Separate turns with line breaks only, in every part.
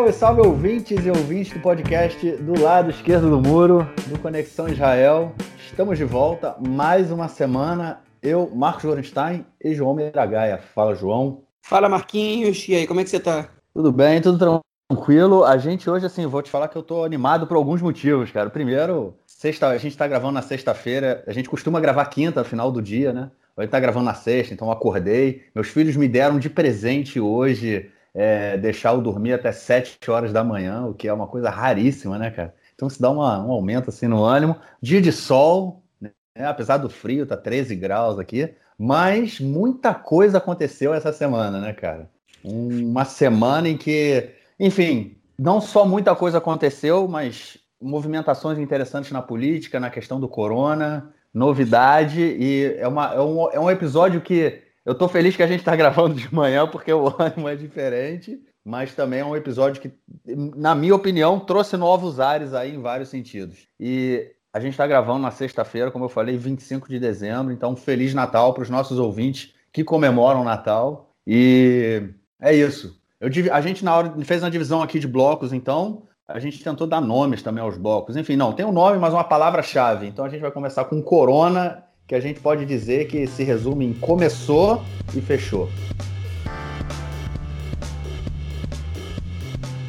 Salve, salve ouvintes e ouvintes do podcast do lado esquerdo do muro, do Conexão Israel. Estamos de volta, mais uma semana. Eu, Marcos Lorenstein e João Miragaia. Fala, João.
Fala, Marquinhos. E aí, como é que você tá?
Tudo bem, tudo tranquilo. A gente hoje, assim, vou te falar que eu tô animado por alguns motivos, cara. Primeiro, sexta, a gente tá gravando na sexta-feira. A gente costuma gravar quinta, no final do dia, né? Hoje tá gravando na sexta, então eu acordei. Meus filhos me deram de presente hoje é, deixar eu dormir até 7 horas da manhã, o que é uma coisa raríssima, né, cara? Então se dá uma, um aumento assim no ânimo. Dia de sol, né? apesar do frio, tá 13 graus aqui, mas muita coisa aconteceu essa semana, né, cara? Uma semana em que, enfim, não só muita coisa aconteceu, mas movimentações interessantes na política, na questão do corona, novidade, e é, uma, é, um, é um episódio que eu tô feliz que a gente está gravando de manhã porque o ânimo é diferente, mas também é um episódio que, na minha opinião, trouxe novos ares aí em vários sentidos. E a gente está gravando na sexta-feira, como eu falei, 25 de dezembro, então Feliz Natal para os nossos ouvintes que comemoram o Natal. E é isso. Eu, a gente, na hora, fez uma divisão aqui de blocos, então a gente tentou dar nomes também aos blocos. Enfim, não, tem um nome, mas uma palavra-chave. Então a gente vai começar com Corona que a gente pode dizer que se resume em começou e fechou.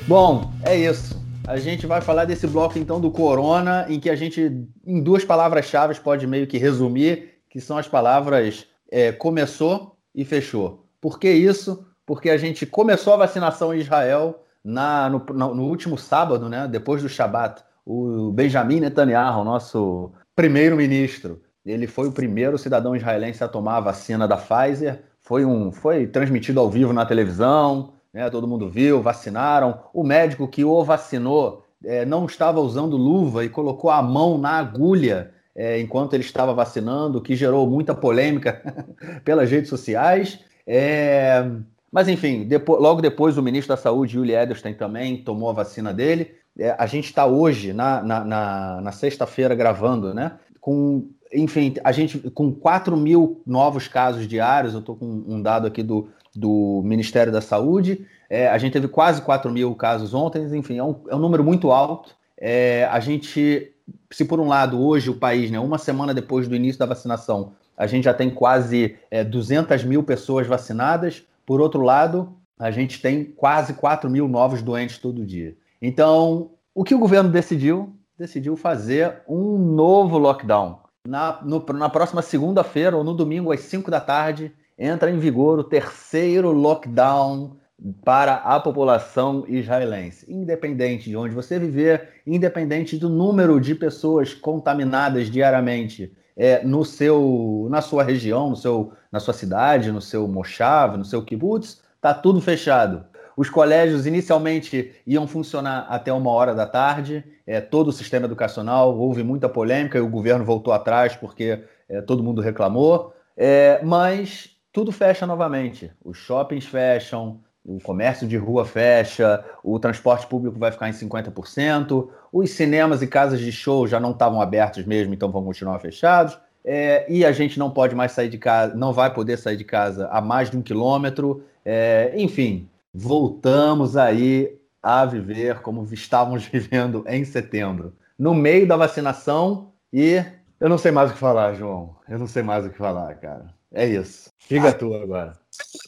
Bom, é isso. A gente vai falar desse bloco então do Corona, em que a gente, em duas palavras-chave, pode meio que resumir, que são as palavras é, começou e fechou. Por que isso? Porque a gente começou a vacinação em Israel na, no, no último sábado, né, depois do Shabat. O Benjamin Netanyahu, nosso primeiro-ministro, ele foi o primeiro cidadão israelense a tomar a vacina da Pfizer. Foi, um, foi transmitido ao vivo na televisão, né? todo mundo viu, vacinaram. O médico que o vacinou é, não estava usando luva e colocou a mão na agulha é, enquanto ele estava vacinando, que gerou muita polêmica pelas redes sociais. É, mas, enfim, depois, logo depois o ministro da Saúde, Yuli Edelstein, também tomou a vacina dele. É, a gente está hoje, na, na, na, na sexta-feira, gravando, né? Com enfim, a gente com 4 mil novos casos diários, eu estou com um dado aqui do, do Ministério da Saúde, é, a gente teve quase 4 mil casos ontem, enfim, é um, é um número muito alto. É, a gente, se por um lado, hoje o país, né, uma semana depois do início da vacinação, a gente já tem quase é, 200 mil pessoas vacinadas, por outro lado, a gente tem quase 4 mil novos doentes todo dia. Então, o que o governo decidiu? Decidiu fazer um novo lockdown. Na, no, na próxima segunda-feira ou no domingo, às 5 da tarde, entra em vigor o terceiro lockdown para a população israelense. Independente de onde você viver, independente do número de pessoas contaminadas diariamente é, no seu, na sua região, no seu, na sua cidade, no seu moshav, no seu kibbutz, está tudo fechado. Os colégios inicialmente iam funcionar até uma hora da tarde, é, todo o sistema educacional, houve muita polêmica e o governo voltou atrás porque é, todo mundo reclamou, é, mas tudo fecha novamente. Os shoppings fecham, o comércio de rua fecha, o transporte público vai ficar em 50%, os cinemas e casas de show já não estavam abertos mesmo, então vão continuar fechados. É, e a gente não pode mais sair de casa, não vai poder sair de casa a mais de um quilômetro. É, enfim, voltamos aí a viver como estávamos vivendo em setembro, no meio da vacinação e eu não sei mais o que falar, João. Eu não sei mais o que falar, cara. É isso. Fica ah, tu agora.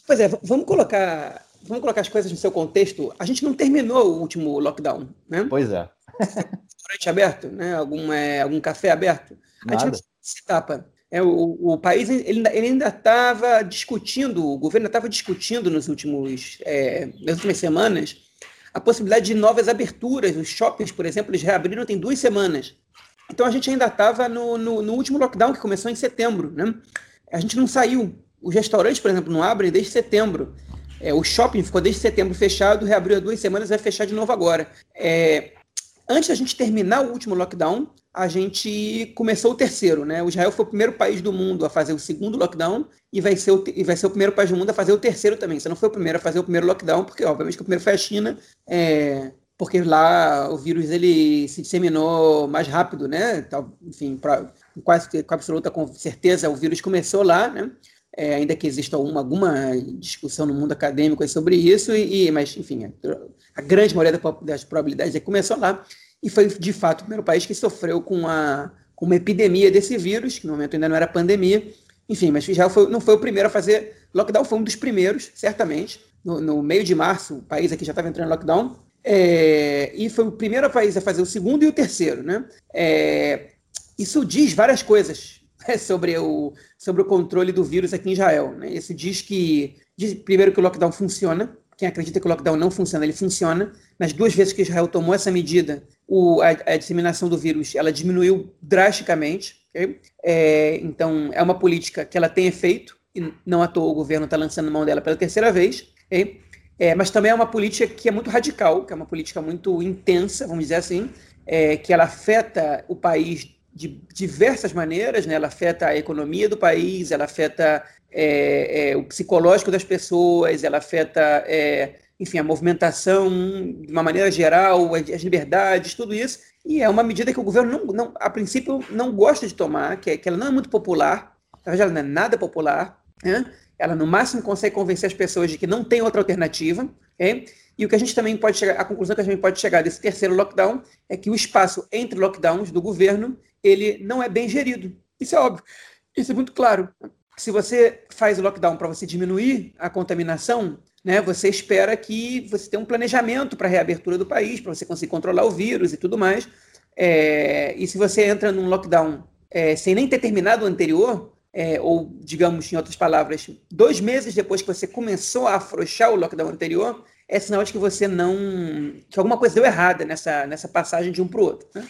Pois é, vamos colocar, vamos colocar as coisas no seu contexto. A gente não terminou o último lockdown, né?
Pois é.
Restaurante aberto, né? Algum, é, algum café aberto. A gente não se etapa. É, o, o país ele, ele ainda estava discutindo, o governo estava discutindo nos últimos, é, nas últimas semanas a possibilidade de novas aberturas. Os shoppings, por exemplo, eles reabriram tem duas semanas. Então a gente ainda estava no, no, no, último lockdown que começou em setembro, né? A gente não saiu. Os restaurantes, por exemplo, não abrem desde setembro. É, o shopping ficou desde setembro fechado, reabriu há duas semanas, vai fechar de novo agora. É, antes da gente terminar o último lockdown, a gente começou o terceiro, né? O Israel foi o primeiro país do mundo a fazer o segundo lockdown e vai ser o, e vai ser o primeiro país do mundo a fazer o terceiro também. Você não foi o primeiro a fazer o primeiro lockdown, porque obviamente que o primeiro foi a China, é, porque lá o vírus ele se disseminou mais rápido, né? Enfim, pra, quase com absoluta certeza o vírus começou lá, né? é, ainda que exista uma, alguma discussão no mundo acadêmico sobre isso, e, mas, enfim, a, grande maioria das probabilidades é que começou lá, e foi, de fato, o primeiro país que sofreu com, a, com uma epidemia desse vírus, que no momento ainda não era pandemia, enfim, mas já foi, não foi o primeiro a fazer lockdown, foi um dos primeiros, certamente, no, no meio de março, o país aqui já estava entrando em lockdown, é, e foi o primeiro país a fazer o segundo e o terceiro, né? É, isso diz várias coisas né, sobre, o, sobre o controle do vírus aqui em Israel. Né? Isso diz que, diz, primeiro, que o lockdown funciona. Quem acredita que o lockdown não funciona, ele funciona. Nas duas vezes que Israel tomou essa medida, o, a, a, disseminação do vírus ela diminuiu drasticamente. Okay? É, então, é uma política que ela tem efeito, e não à toa o governo está lançando mão dela pela terceira vez. Okay? É, mas também é uma política que é muito radical, que é uma política muito intensa, vamos dizer assim, é, que ela afeta o país de diversas maneiras, né? ela afeta a economia do país, ela afeta é, é, o psicológico das pessoas, ela afeta, é, enfim, a movimentação de uma maneira geral, as liberdades, tudo isso. E é uma medida que o governo, não, não, a princípio, não gosta de tomar, que, é, que ela não é muito popular, na ela não é nada popular, né? ela no máximo consegue convencer as pessoas de que não tem outra alternativa. E o que a gente também pode chegar, a conclusão que a gente pode chegar desse terceiro lockdown é que o espaço entre lockdowns do governo ele não é bem gerido. Isso é óbvio. Isso é muito claro. Se você faz o lockdown para você diminuir a contaminação, né, você espera que você tenha um planejamento para a reabertura do país, para você conseguir controlar o vírus e tudo mais. É, e se você entra num lockdown é, sem nem ter terminado o anterior, é, ou digamos em outras palavras, dois meses depois que você começou a afrouxar o lockdown anterior, é sinal de que você não. que alguma coisa deu errada nessa, nessa passagem de um para o outro. Né?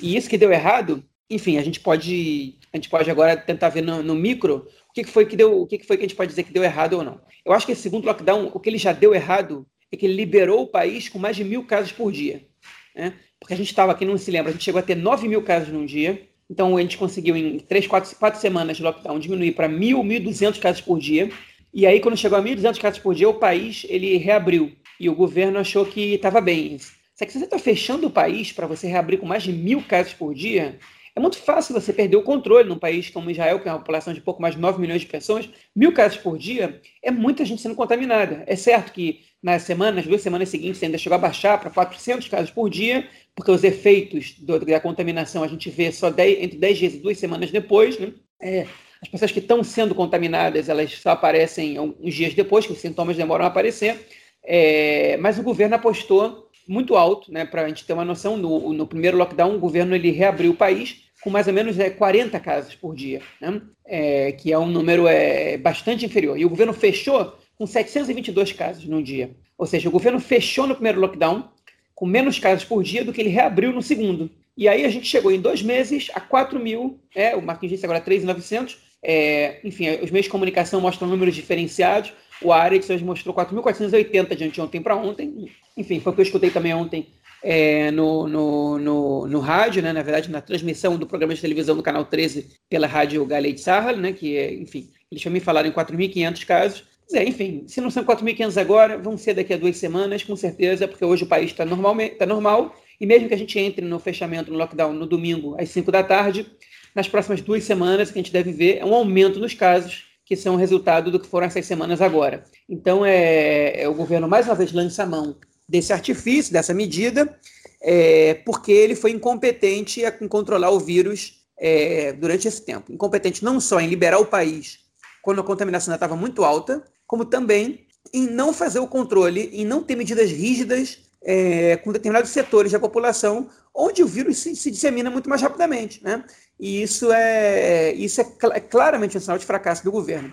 E isso que deu errado, enfim, a gente pode. A gente pode agora tentar ver no, no micro o que, que foi que deu. O que, que foi que a gente pode dizer que deu errado ou não. Eu acho que esse segundo lockdown, o que ele já deu errado é que ele liberou o país com mais de mil casos por dia. Né? Porque a gente estava aqui, não se lembra, a gente chegou a ter 9 mil casos num dia. Então a gente conseguiu em 3, 4, 4 semanas de lockdown diminuir para 1.000, 1.200 casos por dia. E aí, quando chegou a 1.200 casos por dia, o país ele reabriu. E o governo achou que estava bem. Só que se você está fechando o país para você reabrir com mais de mil casos por dia, é muito fácil você perder o controle num país como Israel, que tem uma população de pouco mais de 9 milhões de pessoas. Mil casos por dia é muita gente sendo contaminada. É certo que nas semanas, duas semanas seguintes, ainda chegou a baixar para 400 casos por dia, porque os efeitos do, da contaminação a gente vê só 10, entre 10 dias e duas semanas depois. Né? É, as pessoas que estão sendo contaminadas, elas só aparecem uns dias depois, que os sintomas demoram a aparecer. É, mas o governo apostou muito alto, né, para a gente ter uma noção. No, no, primeiro lockdown, o governo ele reabriu o país com mais ou menos é, 40 casos por dia, né, é, que é um número é, bastante inferior. E o governo fechou com 722 casos no dia. Ou seja, o governo fechou no primeiro lockdown com menos casos por dia do que ele reabriu no segundo. E aí a gente chegou em dois meses a 4 mil, é, o Marquinhos disse agora 3.900. É, enfim, os meios de comunicação mostram números diferenciados. O Arex hoje mostrou 4.480 de anteontem para ontem. Enfim, foi o que eu escutei também ontem é, no, no, no, no, rádio, né? na verdade, na transmissão do programa de televisão do Canal 13 pela rádio Galei de Sahal, né? que é, enfim, eles também falaram em 4.500 casos. É, enfim, se não são 4.500 agora, vão ser daqui a duas semanas, com certeza, porque hoje o país está tá normal, e mesmo que a gente entre no fechamento, no lockdown, no domingo, às 5 da tarde, nas próximas duas semanas, o que a gente deve ver é um aumento nos casos, que são resultado do que foram essas semanas agora. Então, é, é o governo, mais uma vez, lança a mão desse artifício, dessa medida, é, porque ele foi incompetente em controlar o vírus é, durante esse tempo. Incompetente não só em liberar o país quando a contaminação estava muito alta, como também em não fazer o controle, em não ter medidas rígidas é, com determinados setores da população, onde o vírus se, se, dissemina muito mais rapidamente. Né? E isso é, isso é, cl é claramente um sinal de fracasso do governo.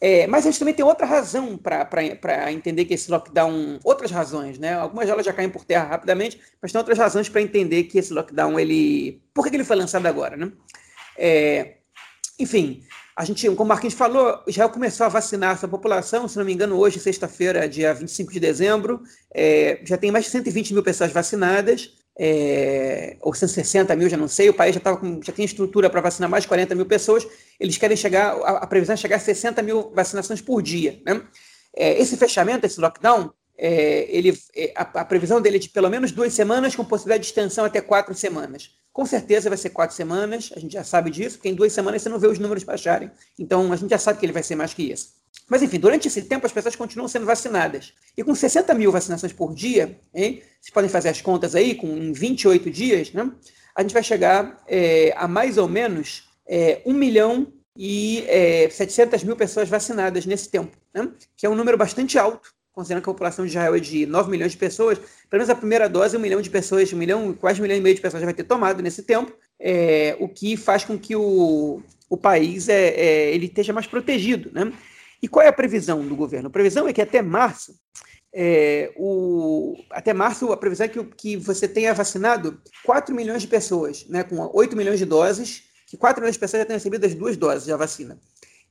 É, mas a gente também tem outra razão para entender que esse lockdown, outras razões, né? Algumas delas já caem por terra rapidamente, mas tem outras razões para entender que esse lockdown, ele. Por que, que ele foi lançado agora, né? É, enfim, a gente, como o Marquinhos falou, Israel começou a vacinar sua população, se não me engano, hoje, sexta-feira, dia 25 de dezembro, é, já tem mais de 120 mil pessoas vacinadas, é, ou 160 mil, já não sei, o país já, tava com, já tem estrutura para vacinar mais de 40 mil pessoas, eles querem chegar, a, a, previsão é chegar a 60 mil vacinações por dia. Né? É, esse fechamento, esse lockdown, é, ele, é, a, a, previsão dele é de pelo menos duas semanas, com possibilidade de extensão até quatro semanas. Com certeza vai ser quatro semanas, a gente já sabe disso, porque em duas semanas você não vê os números baixarem. Então a gente já sabe que ele vai ser mais que isso. Mas enfim, durante esse tempo as pessoas continuam sendo vacinadas. E com 60 mil vacinações por dia, hein, vocês podem fazer as contas aí, com em 28 dias, né, a gente vai chegar é, a mais ou menos é, 1 milhão e é, 700 mil pessoas vacinadas nesse tempo, né, que é um número bastante alto considerando que a população de Israel é de 9 milhões de pessoas, pelo menos a primeira dose, um milhão de pessoas, um milhão, quase um milhão e meio de pessoas já vai ter tomado nesse tempo, é, o que faz com que o, o país é, é, ele esteja mais protegido. Né? E qual é a previsão do governo? A previsão é que até março, é, o, até março, a previsão é que, que você tenha vacinado 4 milhões de pessoas, né, com 8 milhões de doses, que 4 milhões de pessoas já tenham recebido as duas doses da vacina.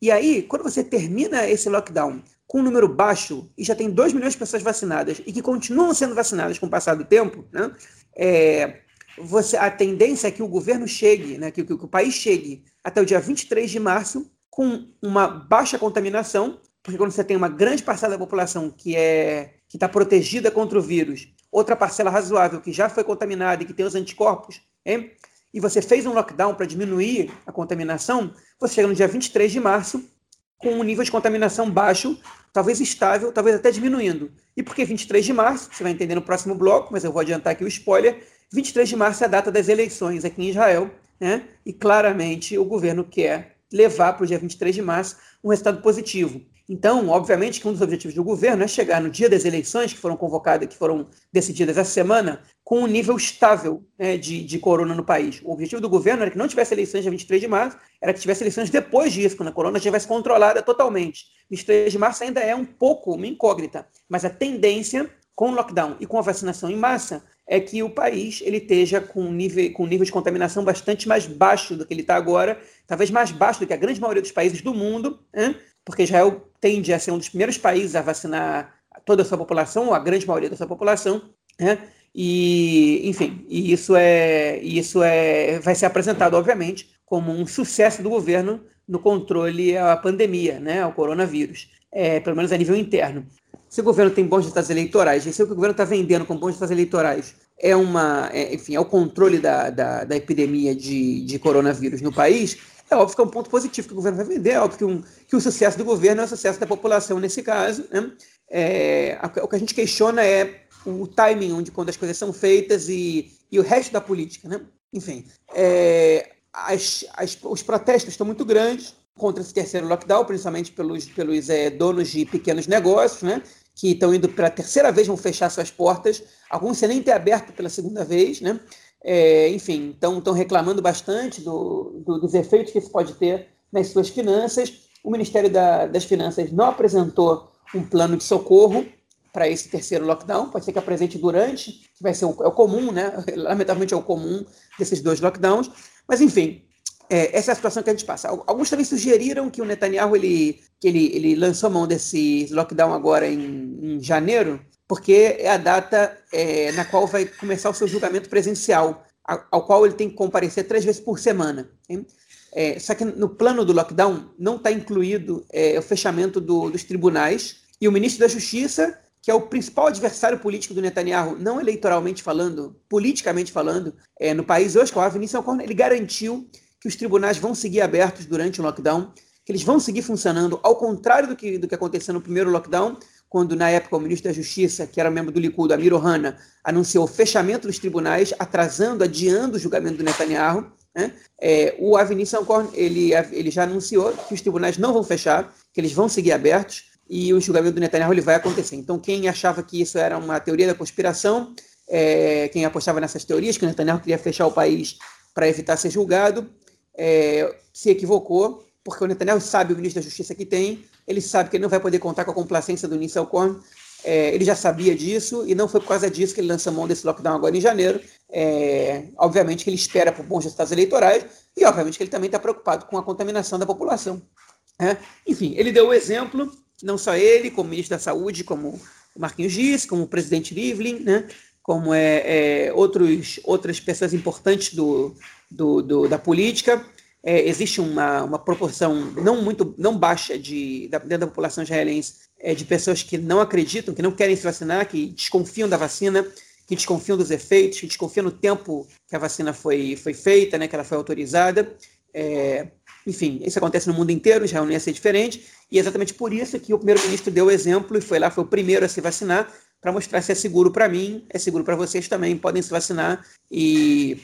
E aí, quando você termina esse lockdown com um número baixo e já tem 2 milhões de pessoas vacinadas e que continuam sendo vacinadas com o passar do tempo, né, é, você, a tendência é que o governo chegue, né, que, que, que o país chegue até o dia 23 de março com uma baixa contaminação, porque quando você tem uma grande parcela da população que é que está protegida contra o vírus, outra parcela razoável que já foi contaminada e que tem os anticorpos, hein, e você fez um lockdown para diminuir a contaminação, você chega no dia 23 de março com um nível de contaminação baixo, talvez estável, talvez até diminuindo. E por que 23 de março? Você vai entender no próximo bloco, mas eu vou adiantar aqui o spoiler. 23 de março é a data das eleições aqui em Israel, né? e claramente o governo quer levar para o dia 23 de março um resultado positivo. Então, obviamente que um dos objetivos do governo é chegar no dia das eleições, que foram convocadas, que foram decididas essa semana, com um nível estável né, de, de corona no país. O objetivo do governo era que não tivesse eleições dia 23 de março, era que tivesse eleições depois disso, quando a corona estivesse controlada totalmente. 23 de março ainda é um pouco uma incógnita, mas a tendência com o lockdown e com a vacinação em massa é que o país ele esteja com nível, com nível de contaminação bastante mais baixo do que ele está agora, talvez mais baixo do que a grande maioria dos países do mundo, né? porque Israel tende a ser um dos primeiros países a vacinar toda a sua população, ou a grande maioria da sua população, né? E, enfim, e isso é, isso é, vai ser apresentado, obviamente, como um sucesso do governo no controle à pandemia, né, ao coronavírus, é, pelo menos a nível interno. Se o governo tem bons resultados eleitorais, e se o que o governo está vendendo com bons resultados eleitorais é uma, é, enfim, é o controle da, da, da epidemia de, de coronavírus no país, é óbvio que é um ponto positivo que o governo vai vender, é óbvio que, um, que o sucesso do governo é o sucesso da população nesse caso. Né? É, o que a gente questiona é o timing onde quando as coisas são feitas e, e o resto da política. Né? Enfim, é, as, as, os protestos estão muito grandes contra esse terceiro lockdown, principalmente pelos, pelos é, donos de pequenos negócios, né? que estão indo pela terceira vez, vão fechar suas portas, alguns sem nem ter aberto pela segunda vez, né? É, enfim, estão reclamando bastante do, do, dos efeitos que isso pode ter nas suas finanças. O Ministério da, das Finanças não apresentou um plano de socorro para esse terceiro lockdown, pode ser que apresente durante, que vai ser o, é o comum, né? Lamentavelmente é o comum desses dois lockdowns. Mas, enfim, é, essa é a situação que a gente passa. Alguns também sugeriram que o Netanyahu ele, que ele, ele lançou mão desse lockdown agora em, em janeiro, porque é a data é, na qual vai começar o seu julgamento presencial, ao qual ele tem que comparecer três vezes por semana. É, só que no plano do lockdown não está incluído é, o fechamento do, dos tribunais e o ministro da Justiça, que é o principal adversário político do Netanyahu, não eleitoralmente falando, politicamente falando, é, no país hoje, que é o Avni ele garantiu que os tribunais vão seguir abertos durante o lockdown, que eles vão seguir funcionando, ao contrário do que, do que aconteceu no primeiro lockdown, quando na época o ministro da Justiça, que era membro do Likud, Amir Ohana, anunciou o fechamento dos tribunais, atrasando, adiando o julgamento do Netanyahu. Né? É, o Avni Sankorn, ele, ele já anunciou que os tribunais não vão fechar, que eles vão seguir abertos e o julgamento do Netanyahu ele vai acontecer. Então, quem achava que isso era uma teoria da conspiração, é, quem apostava nessas teorias, que o Netanyahu queria fechar o país para evitar ser julgado, é, se equivocou, porque o Netanyahu sabe, o ministro da Justiça que tem, ele sabe que ele não vai poder contar com a complacência do Nissel Korn. É, ele já sabia disso e não foi por causa disso que ele lança mão desse lockdown agora em janeiro. É, obviamente que ele espera por bons resultados eleitorais e, obviamente, que ele também está preocupado com a contaminação da população. É, enfim, ele deu o exemplo, não só ele, como ministro da Saúde, como Marquinhos Giz, como o presidente Rivlin, né, como é, é, outros, outras pessoas importantes do, do, do da política. É, existe uma, uma proporção não muito não baixa de, da, dentro da população israelense é, de pessoas que não acreditam, que não querem se vacinar, que desconfiam da vacina, que desconfiam dos efeitos, que desconfiam no tempo que a vacina foi, foi feita, né, que ela foi autorizada. É, enfim, isso acontece no mundo inteiro, Israel não ia ser diferente, e é exatamente por isso que o primeiro-ministro deu o exemplo e foi lá, foi o primeiro a se vacinar, para mostrar se é seguro para mim, é seguro para vocês também, podem se vacinar, e,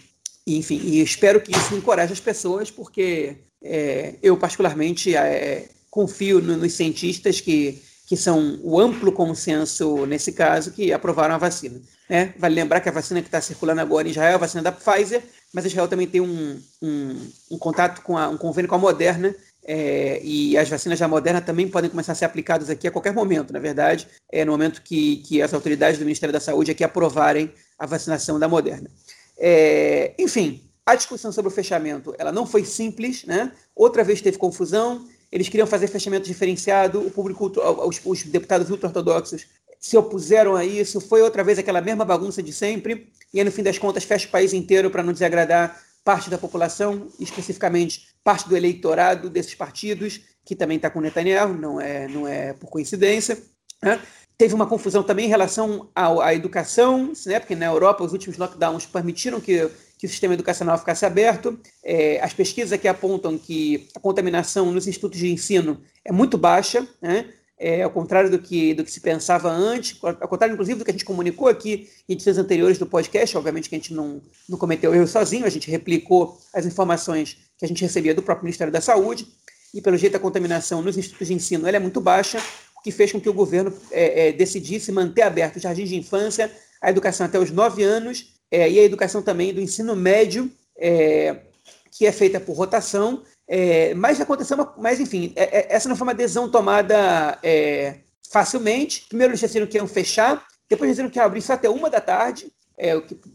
enfim, e espero que isso encoraje as pessoas, porque é, eu particularmente é, confio no, nos cientistas que, que são o amplo consenso nesse caso, que aprovaram a vacina. Né? Vale lembrar que a vacina que está circulando agora em Israel é a vacina da Pfizer, mas Israel também tem um, um, um contato com a, um convênio com a Moderna, é, e as vacinas da Moderna também podem começar a ser aplicadas aqui a qualquer momento, na verdade, é no momento que, que as autoridades do Ministério da Saúde aqui aprovarem a vacinação da Moderna. É, enfim, a discussão sobre o fechamento ela não foi simples, né? Outra vez teve confusão. Eles queriam fazer fechamento diferenciado. O público, os, os deputados ultra-ortodoxos se opuseram a isso. Foi outra vez aquela mesma bagunça de sempre. E aí, no fim das contas, fecha o país inteiro para não desagradar parte da população, especificamente parte do eleitorado desses partidos, que também está com Netanyahu, não é, não é por coincidência. Né? Teve uma confusão também em relação à, à educação, né? porque na Europa os últimos lockdowns permitiram que, que o sistema educacional ficasse aberto. É, as pesquisas aqui apontam que a contaminação nos institutos de ensino é muito baixa, né? é, ao contrário do que, do que se pensava antes, ao contrário, inclusive, do que a gente comunicou aqui em edições anteriores do podcast, obviamente que a gente não, não cometeu erro sozinho, a gente replicou as informações que a gente recebia do próprio Ministério da Saúde, e pelo jeito a contaminação nos institutos de ensino é muito baixa, que fez com que o governo é, é, decidisse manter aberto os jardins de infância, a educação até os 9 anos, é, e a educação também do ensino médio, é, que é feita por rotação, é, mas aconteceu uma. Mas, enfim, é, essa não foi uma adesão tomada facilmente. Primeiro eles decidiram que iam fechar, depois decidiram que iam abrir só até uma da tarde,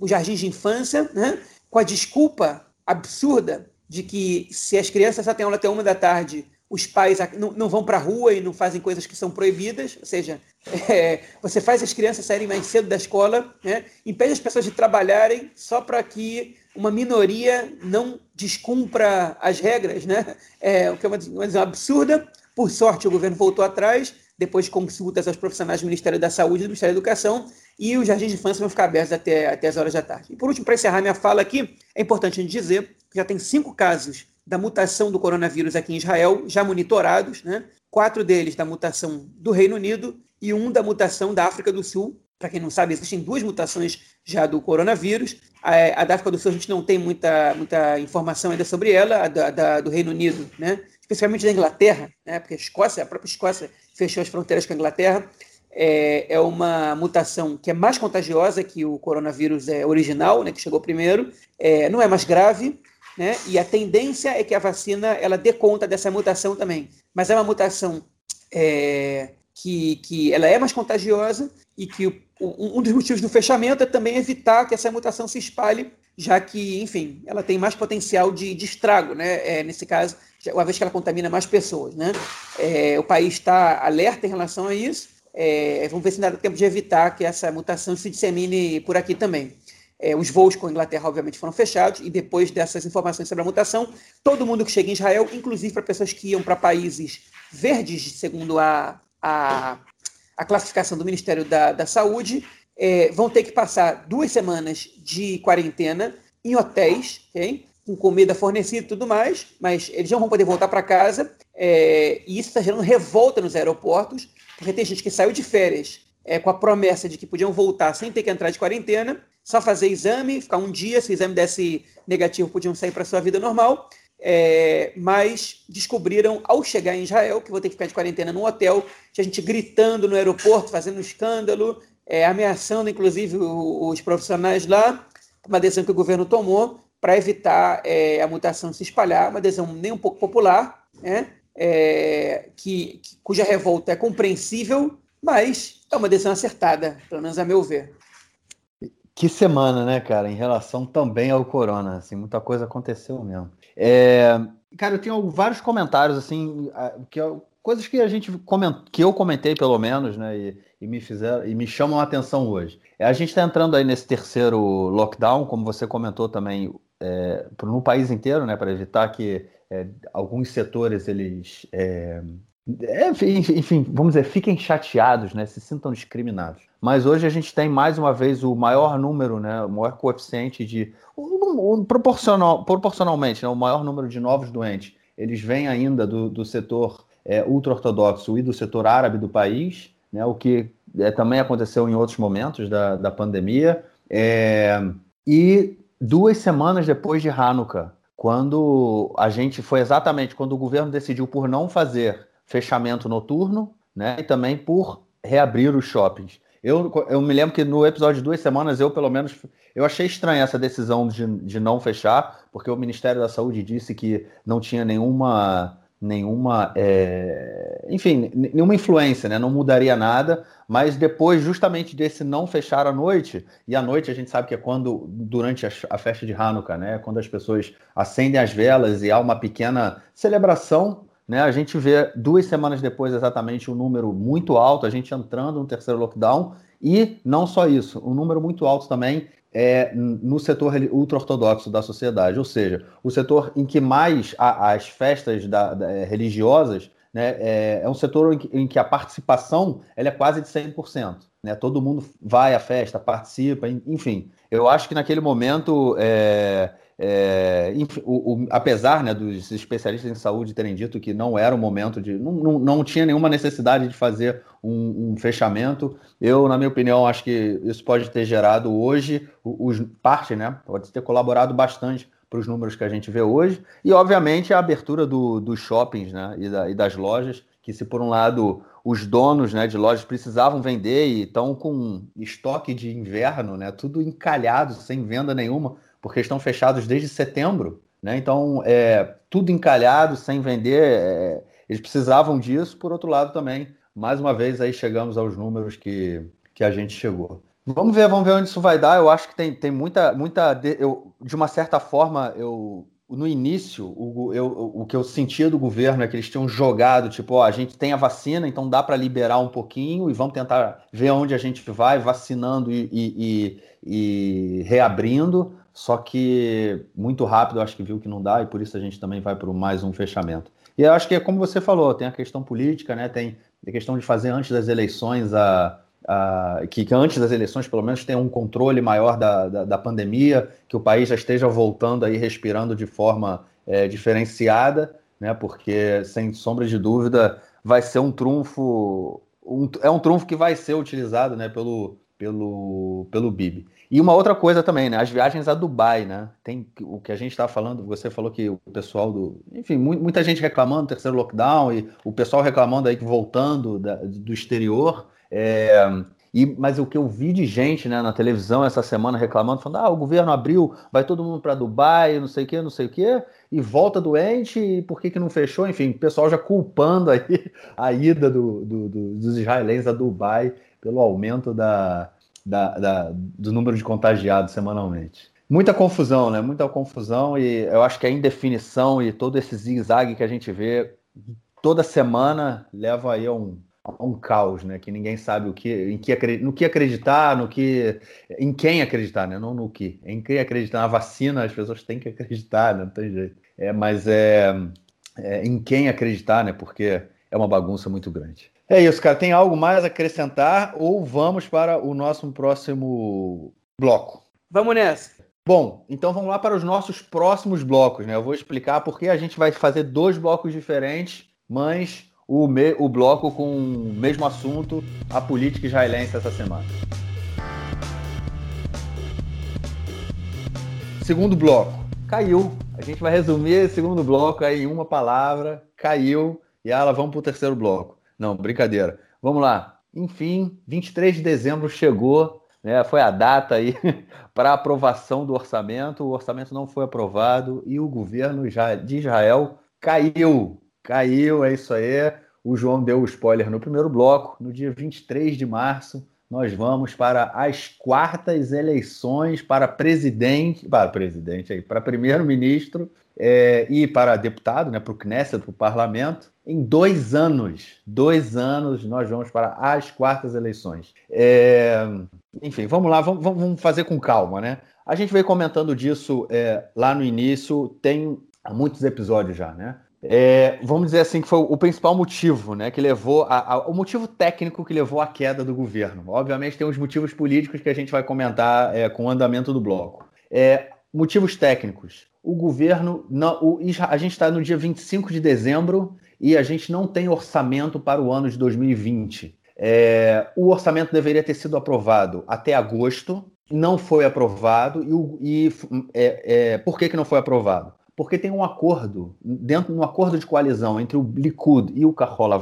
o jardim de infância, né, com a desculpa absurda de que se as crianças só têm aula até uma da tarde, os pais não, não vão para a rua e não fazem coisas que são proibidas, ou seja, é, você faz as crianças saírem mais cedo da escola, né, impede as pessoas de trabalharem só para que uma minoria não descumpra as regras, né? É, o que é uma decisão absurda. Por sorte, o governo voltou atrás, depois de consultas aos profissionais do Ministério da Saúde e do Ministério da Educação, e os jardins de infância vão ficar abertos até, até as horas da tarde. E por último, para encerrar minha fala aqui, é importante a gente dizer que já tem cinco casos da mutação do coronavírus aqui em Israel, já monitorados, né? quatro deles da mutação do Reino Unido e um da mutação da África do Sul, para quem não sabe, existem duas mutações já do coronavírus. A, a da África do Sul a gente não tem muita, muita informação ainda sobre ela, a da, da, do Reino Unido, né? especialmente da Inglaterra, né? porque a Escócia, a própria Escócia fechou as fronteiras com a Inglaterra. É, é uma mutação que é mais contagiosa que o coronavírus é original, né? que chegou primeiro. É, não é mais grave, né? e a tendência é que a vacina ela dê conta dessa mutação também. Mas é uma mutação é, que, que ela é mais contagiosa e que o, um dos motivos do fechamento é também evitar que essa mutação se espalhe, já que, enfim, ela tem mais potencial de, de estrago, né? É, nesse caso, uma vez que ela contamina mais pessoas, né? É, o país está alerta em relação a isso. É, vamos ver se dá tempo de evitar que essa mutação se dissemine por aqui também. É, os voos com a Inglaterra, obviamente, foram fechados, e depois dessas informações sobre a mutação, todo mundo que chega em Israel, inclusive para pessoas que iam para países verdes, segundo a, a, a classificação do Ministério da, da Saúde, é, vão ter que passar duas semanas de quarentena em hotéis, okay? com comida fornecida e tudo mais, mas eles não vão poder voltar para casa, é, e isso está gerando revolta nos aeroportos, porque tem gente que saiu de férias é, com a promessa de que podiam voltar sem ter que entrar de quarentena, só fazer exame, ficar um dia, se o exame desse negativo, podiam sair para sua vida normal, é, mas descobriram ao chegar em Israel que vou ter que ficar de quarentena num hotel, tinha gente gritando no aeroporto, fazendo um escândalo, é, ameaçando inclusive os profissionais lá, uma decisão que o governo tomou para evitar é, a mutação se espalhar, uma decisão nem um pouco popular, né, é, que, que, cuja revolta é compreensível, mas é uma decisão acertada, pelo menos a meu ver.
Que semana, né, cara, em relação também ao corona, assim, muita coisa aconteceu mesmo. É, cara, eu tenho vários comentários, assim, que coisas que a gente coment, que eu comentei pelo menos, né, e, e, me fizeram e me chamam a atenção hoje. É, a gente está entrando aí nesse terceiro lockdown, como você comentou também, é, no país inteiro, né, para evitar que é, alguns setores eles é, É, enfim, vamos dizer, fiquem chateados, né? Se sintam discriminados. Mas hoje a gente tem mais uma vez o maior número, né? O maior coeficiente de. proporcional, proporcionalmente, né, o maior número de novos doentes. Eles vêm ainda do, do setor é, ultra-ortodoxo e do setor árabe do país, né? O que é, também aconteceu em outros momentos da, da pandemia. É, e duas semanas depois de Hanukkah, quando a gente foi exatamente quando o governo decidiu por não fazer fechamento noturno, né? E também por reabrir os shoppings. Eu, eu me lembro que no episódio de duas semanas, eu pelo menos, eu achei estranha essa decisão de, de não fechar, porque o Ministério da Saúde disse que não tinha nenhuma, nenhuma, é, enfim, nenhuma influência, né? Não mudaria nada. Mas depois, justamente desse não fechar a noite, e a noite a gente sabe que é quando, durante a, a festa de Hanukkah, né? Quando as pessoas acendem as velas e há uma pequena celebração né, a gente vê duas semanas depois exatamente um número muito alto, a gente entrando no terceiro lockdown, e não só isso, um número muito alto também é, no setor ultra-ortodoxo da sociedade, ou seja, o setor em que mais a, as festas da, da, é, religiosas né, é, é, um setor em que, em que, a participação ela é quase de 100%. Né, todo mundo vai à festa, participa, enfim. Eu acho que naquele momento é, é, o, o, apesar né, dos especialistas em saúde terem dito que não era o momento de. Não, não, não tinha nenhuma necessidade de fazer um, um, fechamento, eu, na minha opinião, acho que isso pode ter gerado hoje, os, parte, né? Pode ter colaborado bastante para os números que a gente vê hoje, e obviamente a abertura do, dos shoppings né, e, da, e das lojas, que se por um lado os donos né, de lojas precisavam vender e estão com estoque de inverno, né, tudo encalhado, sem venda nenhuma, porque estão fechados desde setembro, né? Então, é, tudo encalhado, sem vender, é, eles precisavam disso. Por outro lado, também, mais uma vez, aí chegamos aos números que, que a gente chegou. Vamos ver, vamos ver onde isso vai dar. Eu acho que tem, tem muita, muita. De, eu, de uma certa forma, eu no início, o, eu, o que eu sentia do governo é que eles tinham jogado, tipo, ó, a gente tem a vacina, então dá para liberar um pouquinho e vamos tentar ver onde a gente vai, vacinando e, e, e, e reabrindo. Só que muito rápido, acho que viu que não dá e por isso a gente também vai para mais um fechamento. E eu acho que é como você falou, tem a questão política, né? Tem a questão de fazer antes das eleições a, a que, que, antes das eleições pelo menos tenha um controle maior da, da, da, pandemia, que o país já esteja voltando aí respirando de forma é, diferenciada, né? Porque sem sombra de dúvida vai ser um trunfo, um, é um trunfo que vai ser utilizado, né? Pelo pelo pelo BIB. E uma outra coisa também, né? As viagens a Dubai, né? Tem o que a gente está falando, você falou que o pessoal do. Enfim, muita gente reclamando do terceiro lockdown e o pessoal reclamando aí que voltando da, do exterior. É, e, mas o que eu vi de gente né, na televisão essa semana reclamando, falando: ah, o governo abriu, vai todo mundo para Dubai, não sei o quê, não sei o quê, e volta doente, e por que, que não fechou? Enfim, o pessoal já culpando aí a ida do, do, do, dos israelenses a Dubai pelo aumento da, da, da, do número de contagiados semanalmente. Muita confusão, né? Muita confusão e eu acho que a indefinição e todo esse zigue-zague que a gente vê toda semana leva aí a um, a um caos, né? Que ninguém sabe o que, em que, no que acreditar, no que, em quem acreditar, né? Não no que, em quem acreditar. Na vacina as pessoas têm que acreditar, né? não tem jeito. É, mas é, é em quem acreditar, né? Porque é uma bagunça muito grande. É isso, cara. Tem algo mais a acrescentar ou vamos para o nosso próximo bloco?
Vamos nessa.
Bom, então vamos lá para os nossos próximos blocos, né? Eu vou explicar porque a gente vai fazer dois blocos diferentes, mas o, me... o bloco com o mesmo assunto, a política israelense essa semana. Segundo bloco, caiu. A gente vai resumir esse segundo bloco aí em uma palavra, caiu, e ela vamos para o terceiro bloco. Não, brincadeira. Vamos lá. Enfim, 23 de dezembro chegou, né? Foi a data aí para aprovação do orçamento. O orçamento não foi aprovado e o governo de Israel caiu. Caiu, é isso aí. O João deu o spoiler no primeiro bloco. No dia 23 de março, nós vamos para as quartas eleições para presidente, para presidente aí, para primeiro-ministro é, e para deputado, né, para o Knesset, para o parlamento em dois anos. Dois anos nós vamos para as quartas eleições. É... Enfim, vamos lá, vamos, vamos, fazer com calma, né? A gente veio comentando disso é, lá no início, tem muitos episódios já, né? é, vamos dizer assim, que foi o principal motivo, né, que levou a, a, o motivo técnico que levou à queda do governo. Obviamente tem os motivos políticos que a gente vai comentar é, com o andamento do bloco. É, motivos técnicos. O governo, não, o, a gente está no dia 25 de dezembro e a gente não tem orçamento para o ano de 2020. É, o orçamento deveria ter sido aprovado até agosto, não foi aprovado. E, e é, é, por que, que não foi aprovado? Porque tem um acordo, dentro de um acordo de coalizão entre o Likud e o Kahol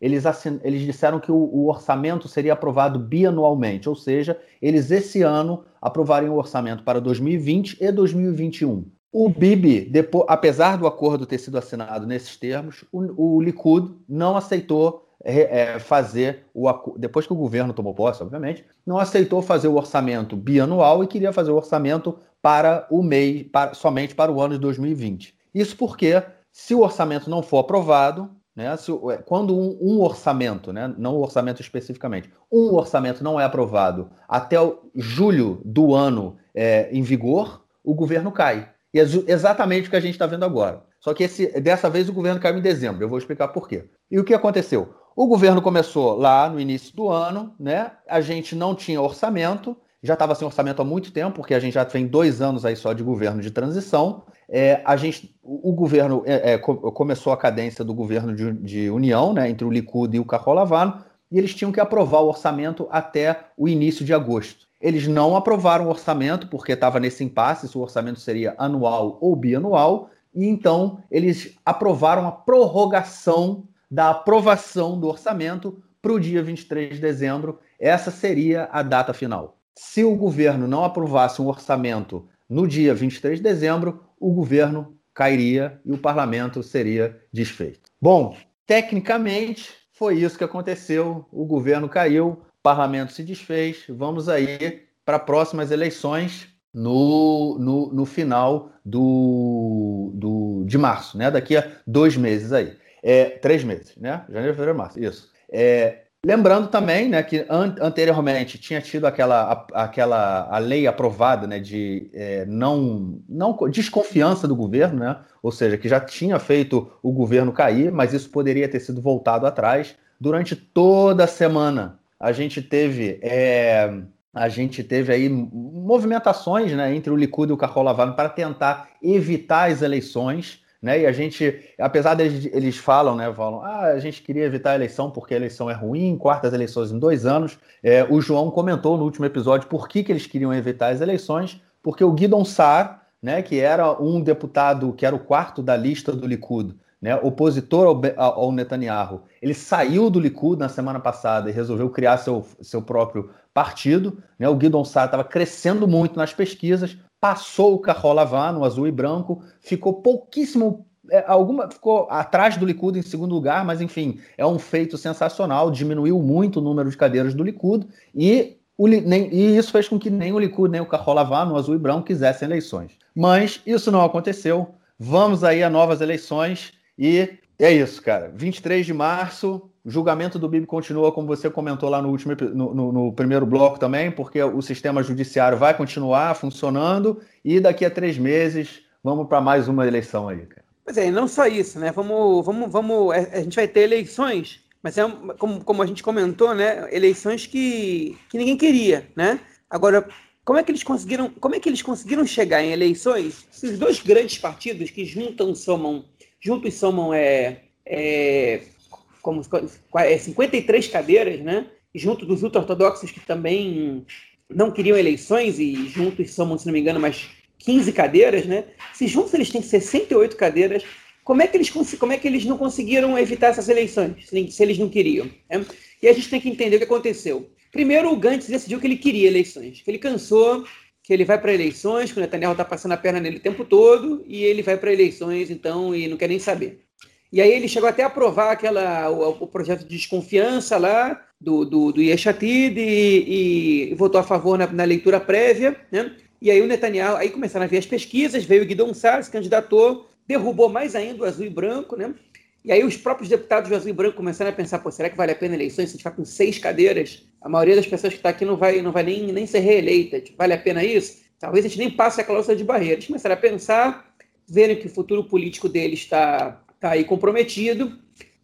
eles, eles disseram que o, o, orçamento seria aprovado bianualmente, ou seja, eles esse ano aprovariam o orçamento para 2020 e 2021. O Bibi, depois, apesar do acordo ter sido assinado nesses termos, o, o Likud não aceitou é, fazer o depois que o governo tomou posse, obviamente, não aceitou fazer o orçamento bianual e queria fazer o orçamento para o mês, para, somente para o ano de 2020. Isso porque, se o orçamento não for aprovado, né, se, é, quando um, um, orçamento, né, não o orçamento especificamente, um orçamento não é aprovado até julho do ano é, em vigor, o governo cai. E é exatamente o que a gente está vendo agora. Só que esse, dessa vez o governo caiu em dezembro. Eu vou explicar por quê. E o que aconteceu? O governo começou lá no início do ano, né? A gente não tinha orçamento, já estava sem orçamento há muito tempo, porque a gente já tem dois anos aí só de governo de transição. É, a gente, o, governo é, é, começou a cadência do governo de, de, união, né? Entre o Likud e o Carrolavano, e eles tinham que aprovar o orçamento até o início de agosto. Eles não aprovaram o orçamento porque estava nesse impasse se o orçamento seria anual ou bianual, e então eles aprovaram a prorrogação da aprovação do orçamento para o dia 23 de dezembro. Essa seria a data final. Se o governo não aprovasse um orçamento no dia 23 de dezembro, o governo cairia e o parlamento seria desfeito. Bom, tecnicamente foi isso que aconteceu. O governo caiu, parlamento se desfez. Vamos aí para próximas eleições no, no, no final do, do, de março, né? Daqui a dois meses aí. É, três meses, né? Janeiro, fevereiro, março. Isso. É, lembrando também, né, que an anteriormente tinha tido aquela, a, aquela a lei aprovada, né, de é, não, não desconfiança do governo, né? Ou seja, que já tinha feito o governo cair, mas isso poderia ter sido voltado atrás. Durante toda a semana a gente teve é, a gente teve aí movimentações né, entre o Likud e o Carol para tentar evitar as eleições. Né? E a gente, apesar deles eles falam, né, falam, ah, a gente queria evitar a eleição porque a eleição é ruim, quartas eleições em dois anos. É, o João comentou no último episódio por que, que eles queriam evitar as eleições, porque o Guidon Sar, né, que era um deputado que era o quarto da lista do Likud, né, opositor ao, ao, Netanyahu, ele saiu do Likud na semana passada e resolveu criar seu, seu próprio partido. Né, o Guidon Sar estava crescendo muito nas pesquisas, passou o Carrola no azul e branco, ficou pouquíssimo, é, alguma ficou atrás do Likud em segundo lugar, mas enfim, é um feito sensacional, diminuiu muito o número de cadeiras do Likud e, o, nem, e isso fez com que nem o Likud nem o Carrola no azul e branco quisessem eleições. Mas isso não aconteceu. Vamos aí a novas eleições e é isso, cara. 23 de março, julgamento do BIB continua, como você comentou lá no último no, no, no, primeiro bloco também, porque o sistema judiciário vai continuar funcionando e daqui a três meses vamos para mais uma eleição aí, cara.
Pois é, não só isso, né? Vamos, vamos, vamos. É, a gente vai ter eleições, mas é como, como a gente comentou, né? Eleições que, que ninguém queria, né? Agora, como é que eles conseguiram? Como é que eles conseguiram chegar em eleições? Esses dois grandes partidos que juntam, somam, juntos somam é, é como é, 53 cadeiras, né? junto dos ultra-ortodoxos que também não queriam eleições e juntos somam, se não me engano, mais 15 cadeiras, né? Se juntos eles têm 68 cadeiras, como é que eles, como é que eles não conseguiram evitar essas eleições, se eles não queriam? Né? E a gente tem que entender o que aconteceu. Primeiro, o Gantz decidiu que ele queria eleições, que ele cansou, que ele vai para eleições, que o Netanyahu está passando a perna nele o tempo todo, e ele vai para eleições, então, e não quer nem saber. E aí ele chegou até a aprovar aquela, o, o projeto de desconfiança lá do, do, do Yeshatid e, e, votou a favor na, na, leitura prévia, né? E aí o Netanyahu, aí começaram a ver as pesquisas, veio o Guidon Sar, se candidatou, derrubou mais ainda o azul e branco, né? E aí os próprios deputados do azul e branco começaram a pensar, pô, será que vale a pena a eleição se a gente ficar com seis cadeiras? A maioria das pessoas que está aqui não vai, não vai nem, nem ser reeleita. Tipo, vale a pena isso? Talvez a gente nem passe a cláusula de barreira. Eles começaram a pensar, verem que o futuro político deles está tá aí comprometido.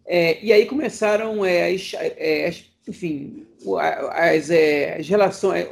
É, e aí começaram é, as, é, as, enfim, as, é, as relações,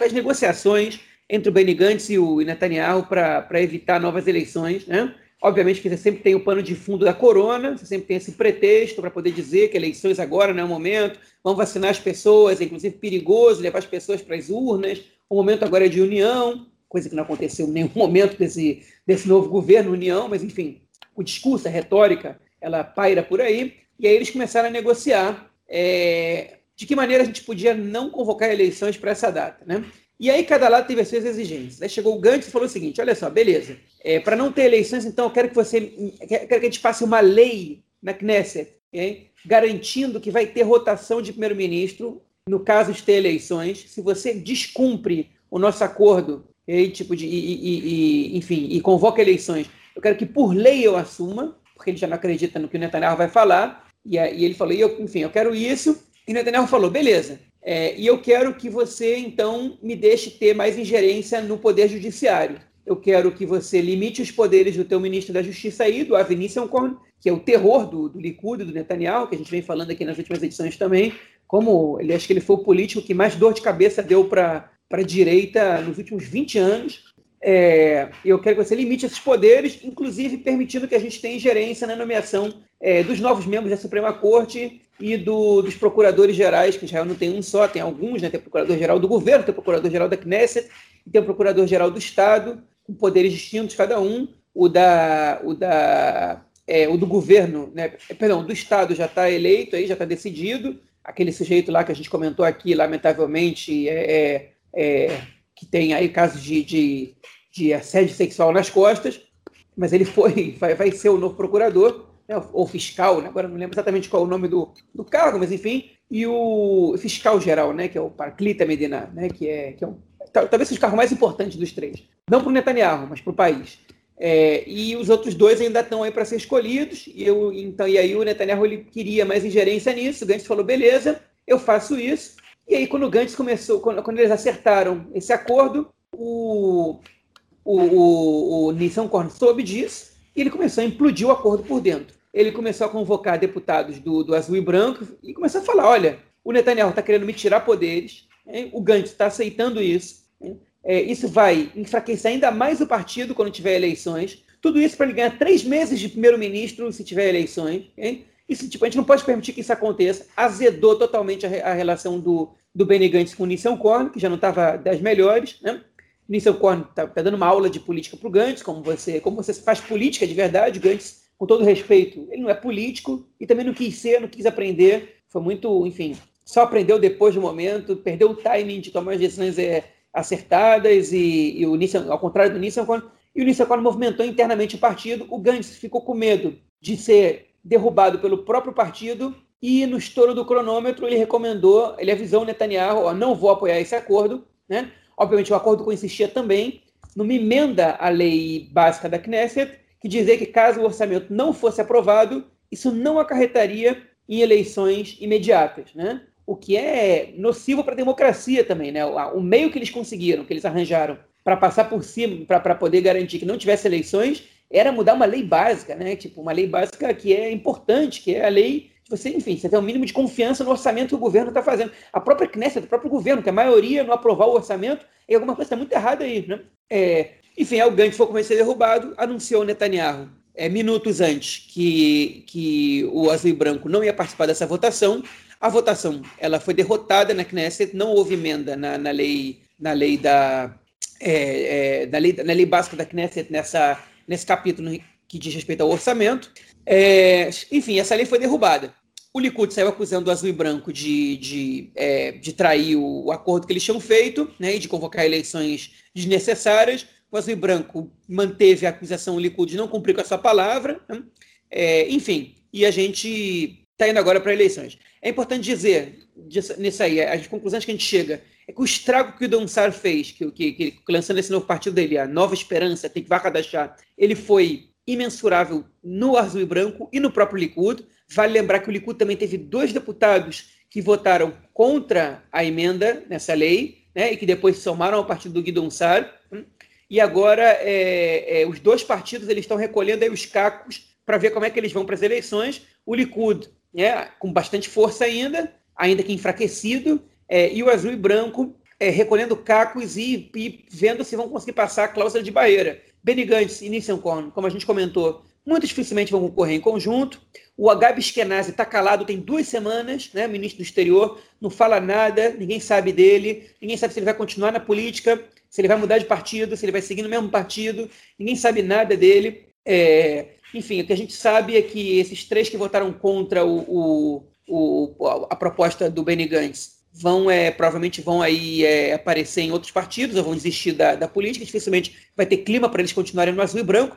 as negociações entre o Benny Gantz e o Netanyahu para evitar novas eleições, né? Obviamente que você sempre tem o pano de fundo da corona, você sempre tem esse pretexto para poder dizer que eleições agora não é o momento, vão vacinar as pessoas, é inclusive perigoso levar as pessoas para as urnas, o momento agora é de união, coisa que não aconteceu em nenhum momento desse, desse novo governo, união, mas enfim, o discurso, a retórica, ela paira por aí, e aí eles começaram a negociar é, de que maneira a gente podia não convocar eleições para essa data, né? E aí cada lado teve as suas exigências. Aí chegou o Gantz e falou o seguinte: olha só, beleza. É, para não ter eleições, então eu quero que você quero que a gente faça uma lei na Knesset, okay? garantindo que vai ter rotação de primeiro-ministro no caso de ter eleições. Se você descumpre o nosso acordo, okay? tipo de, e, e, e, enfim, e convoca eleições, eu quero que por lei eu assuma, porque ele já não acredita no que o Netanyahu vai falar. E, e ele falou, eu, enfim, eu quero isso. E o Netanyahu falou, beleza. É, e eu quero que você, então, me deixe ter mais ingerência no poder judiciário. Eu quero que você limite os poderes do teu ministro da Justiça aí, do Avi Nissenkorn, que é o terror do, do Likud, do Netanyahu, que a gente vem falando aqui nas últimas edições também, como ele acho que ele foi o político que mais dor de cabeça deu para a direita nos últimos 20 anos. É, eu quero que você limite esses poderes, inclusive permitindo que a gente tenha ingerência na nomeação é, dos novos membros da Suprema Corte e do, dos procuradores gerais, que Israel não tem um só, tem alguns, né? tem procurador-geral do governo, tem procurador-geral da Knesset, e tem procurador-geral do Estado, com poderes distintos cada um. O, da, o, da, é, o do governo, né? perdão, do Estado já está eleito, aí já está decidido. Aquele sujeito lá que a gente comentou aqui, lamentavelmente, é, é, é que tem aí casos de, de, de assédio sexual nas costas, mas ele foi, vai, vai ser o novo procurador né, ou fiscal, né, agora não lembro exatamente qual é o nome do, do cargo, mas enfim, e o fiscal geral, né, que é o Parclita Medina, né, que é, que é um, talvez seja o cargo mais importante dos três. Não para o Netanyahu, mas para o país. É, e os outros dois ainda estão aí para ser escolhidos. E, eu, então, e aí o Netanyahu ele queria mais ingerência nisso. O Gantz falou: beleza, eu faço isso. E aí, quando o Gantz começou, quando, quando eles acertaram esse acordo, o, o, o, o Nissan Korn soube disso e ele começou a implodir o acordo por dentro ele começou a convocar deputados do, do Azul e Branco e começou a falar: olha, o Netanyahu está querendo me tirar poderes, hein? o Gantz está aceitando isso, é, isso vai enfraquecer ainda mais o partido quando tiver eleições. Tudo isso para ele ganhar três meses de primeiro-ministro se tiver eleições. Hein? Isso, tipo, a gente não pode permitir que isso aconteça. Azedou totalmente a, a relação do, do Benny Gantz com o Nissan Korn, que já não estava das melhores. Né? Nissan Korn está tá dando uma aula de política para o Gantz, como você, como você faz política de verdade. O Gantz com todo respeito, ele não é político e também não quis ser, não quis aprender. Foi muito, enfim, só aprendeu depois do momento, perdeu o timing de tomar as decisões é, acertadas e, e, o Nissan, ao contrário do Nissan, e o Nissan movimentou internamente o partido, o Gantz ficou com medo de ser derrubado pelo próprio partido e no estouro do cronômetro ele recomendou, ele avisou o Netanyahu, ó, não vou apoiar esse acordo, né? Obviamente o acordo consistia também numa emenda à lei básica da Knesset que dizia que caso o orçamento não fosse aprovado, isso não acarretaria em eleições imediatas, né? O que é nocivo para a democracia também, né? O meio que eles conseguiram, que eles arranjaram para passar por cima, para poder garantir que não tivesse eleições, era mudar uma lei básica, né? Tipo, uma lei básica que é importante, que é a lei de você, enfim, você tem um mínimo de confiança no orçamento que o governo está fazendo. A própria Knesset, o próprio governo, que a maioria não aprovar o orçamento, e alguma coisa está muito errada aí, né? É, enfim, o Gantz foi começar a ser derrubado, anunciou o Netanyahu é, minutos antes que, que o azul e branco não ia participar dessa votação. A votação ela foi derrotada na Knesset, não houve emenda na, na lei na lei da é, é, na, lei, na lei básica da Knesset nessa nesse capítulo que diz respeito ao orçamento. É, enfim, essa lei foi derrubada. O Likud saiu acusando o azul e branco de, de, é, de trair o, o, acordo que eles tinham feito né, e de convocar eleições desnecessárias o Azul e Branco manteve a acusação Likud de não cumprir com a sua palavra. Né? É, enfim, e a gente está indo agora para eleições. É importante dizer, nisso aí, as conclusões que a gente chega é que o estrago que o Donsar fez, que, que, que lançando esse novo partido dele, a Nova Esperança, tem que Vakadachá, ele foi imensurável no Azul e Branco e no próprio Likud. Vale lembrar que o Likud também teve dois deputados que votaram contra a emenda nessa lei, né, e que depois se somaram ao partido do Guidon Sar. E agora é, é, os dois partidos eles estão recolhendo aí os cacos para ver como é que eles vão para as eleições. O Likud, né, com bastante força ainda, ainda que enfraquecido, é, e o azul e branco é, recolhendo cacos e, e, vendo se vão conseguir passar a cláusula de barreira. Benny Gantz e Nissan como a gente comentou, muito dificilmente vão concorrer em conjunto. O Agabe Eskenazi está calado tem duas semanas, né, ministro do exterior, não fala nada, ninguém sabe dele, ninguém sabe se ele vai continuar na política, se ele vai mudar de partido, se ele vai seguir no mesmo partido, ninguém sabe nada dele. É, enfim, o que a gente sabe é que esses três que votaram contra o, o, o a proposta do Benny Gantz vão é, provavelmente vão aí é, aparecer em outros partidos ou vão desistir da, da política, dificilmente vai ter clima para eles continuarem no azul e branco.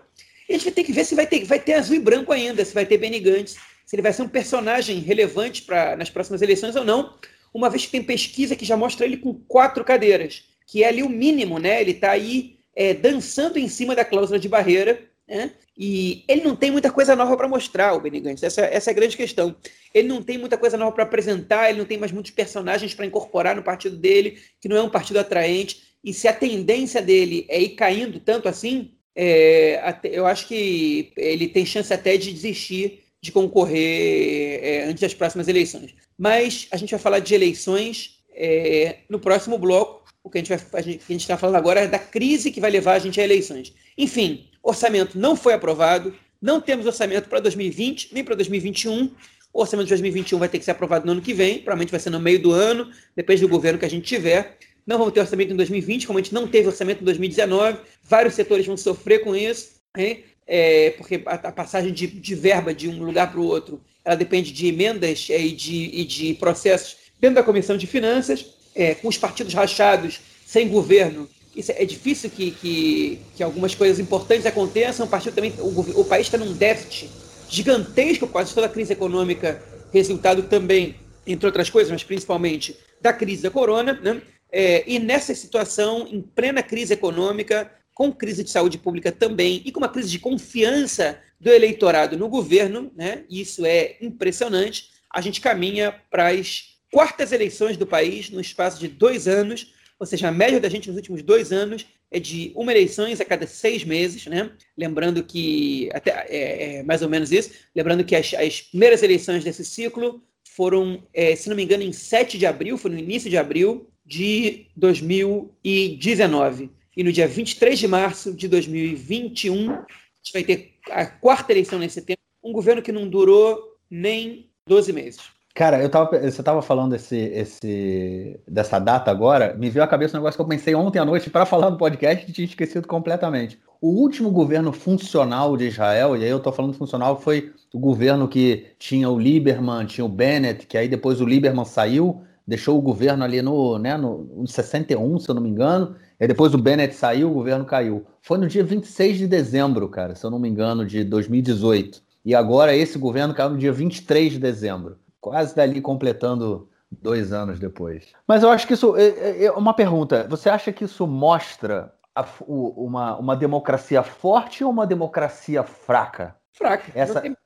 E a gente vai ter que ver se vai ter, vai ter azul e branco ainda, se vai ter Benny Gantz, se ele vai ser um personagem relevante nas próximas eleições ou não, uma vez que tem pesquisa que já mostra ele com quatro cadeiras, que é ali o mínimo, né? Ele está aí é, dançando em cima da cláusula de barreira, né? E ele não tem muita coisa nova para mostrar, o Benny Gantz. Essa, essa é a grande questão. Ele não tem muita coisa nova para apresentar, ele não tem mais muitos personagens para incorporar no partido dele, que não é um partido atraente. E se a tendência dele é ir caindo tanto assim, é, eu acho que ele tem chance até de desistir de concorrer é, antes das próximas eleições. Mas a gente vai falar de eleições é, no próximo bloco. O que a gente está falando agora é da crise que vai levar a gente a eleições. Enfim, orçamento não foi aprovado, não temos orçamento para 2020 nem para 2021. O orçamento de 2021 vai ter que ser aprovado no ano que vem, provavelmente vai ser no meio do ano, depende do governo que a gente tiver. Não vamos ter orçamento em 2020, como a gente não teve orçamento em 2019. Vários setores vão sofrer com isso, né? é, porque a, a passagem de, de, verba de um lugar para o outro ela depende de emendas é, e, de, e de processos dentro da Comissão de Finanças, é, com os partidos rachados, sem governo isso é difícil que, que, que algumas coisas importantes aconteçam. O, partido também, o, o país está num déficit gigantesco por causa toda a crise econômica, resultado também, entre outras coisas, mas principalmente da crise da corona. Né? É, e nessa situação, em plena crise econômica, com crise de saúde pública também, e com uma crise de confiança do eleitorado no governo, né? isso é impressionante, a gente caminha para as quartas eleições do país no espaço de dois anos, ou seja, a média da gente nos últimos dois anos é de uma eleição a cada seis meses, né? Lembrando que, até é, é mais ou menos isso, lembrando que as, as primeiras eleições desse ciclo foram, é, se não me engano, em 7 de abril, foi no início de abril de 2019. E no dia 23 de março de 2021, a gente vai ter a quarta eleição nesse tempo, um governo que não durou nem 12 meses.
Cara, eu tava, você estava falando esse, esse, dessa data agora, me veio à cabeça um negócio que eu pensei ontem à noite para falar no podcast e tinha esquecido completamente. O último governo funcional de Israel, e aí eu estou falando funcional, foi o governo que tinha o Lieberman, tinha o Bennett, que aí depois o Lieberman saiu, deixou o governo ali no, né, no, no 61, se eu não me engano, e depois o Bennett saiu, o governo caiu. Foi no dia 26 de dezembro, cara, se eu não me engano, de 2018. E agora esse governo caiu no dia 23 de dezembro quase dali completando dois anos depois. Mas eu acho que isso é, é, é uma pergunta. Você acha que isso mostra a, o, uma, uma democracia forte ou uma democracia fraca?
Fraca.
Essa... Não tem,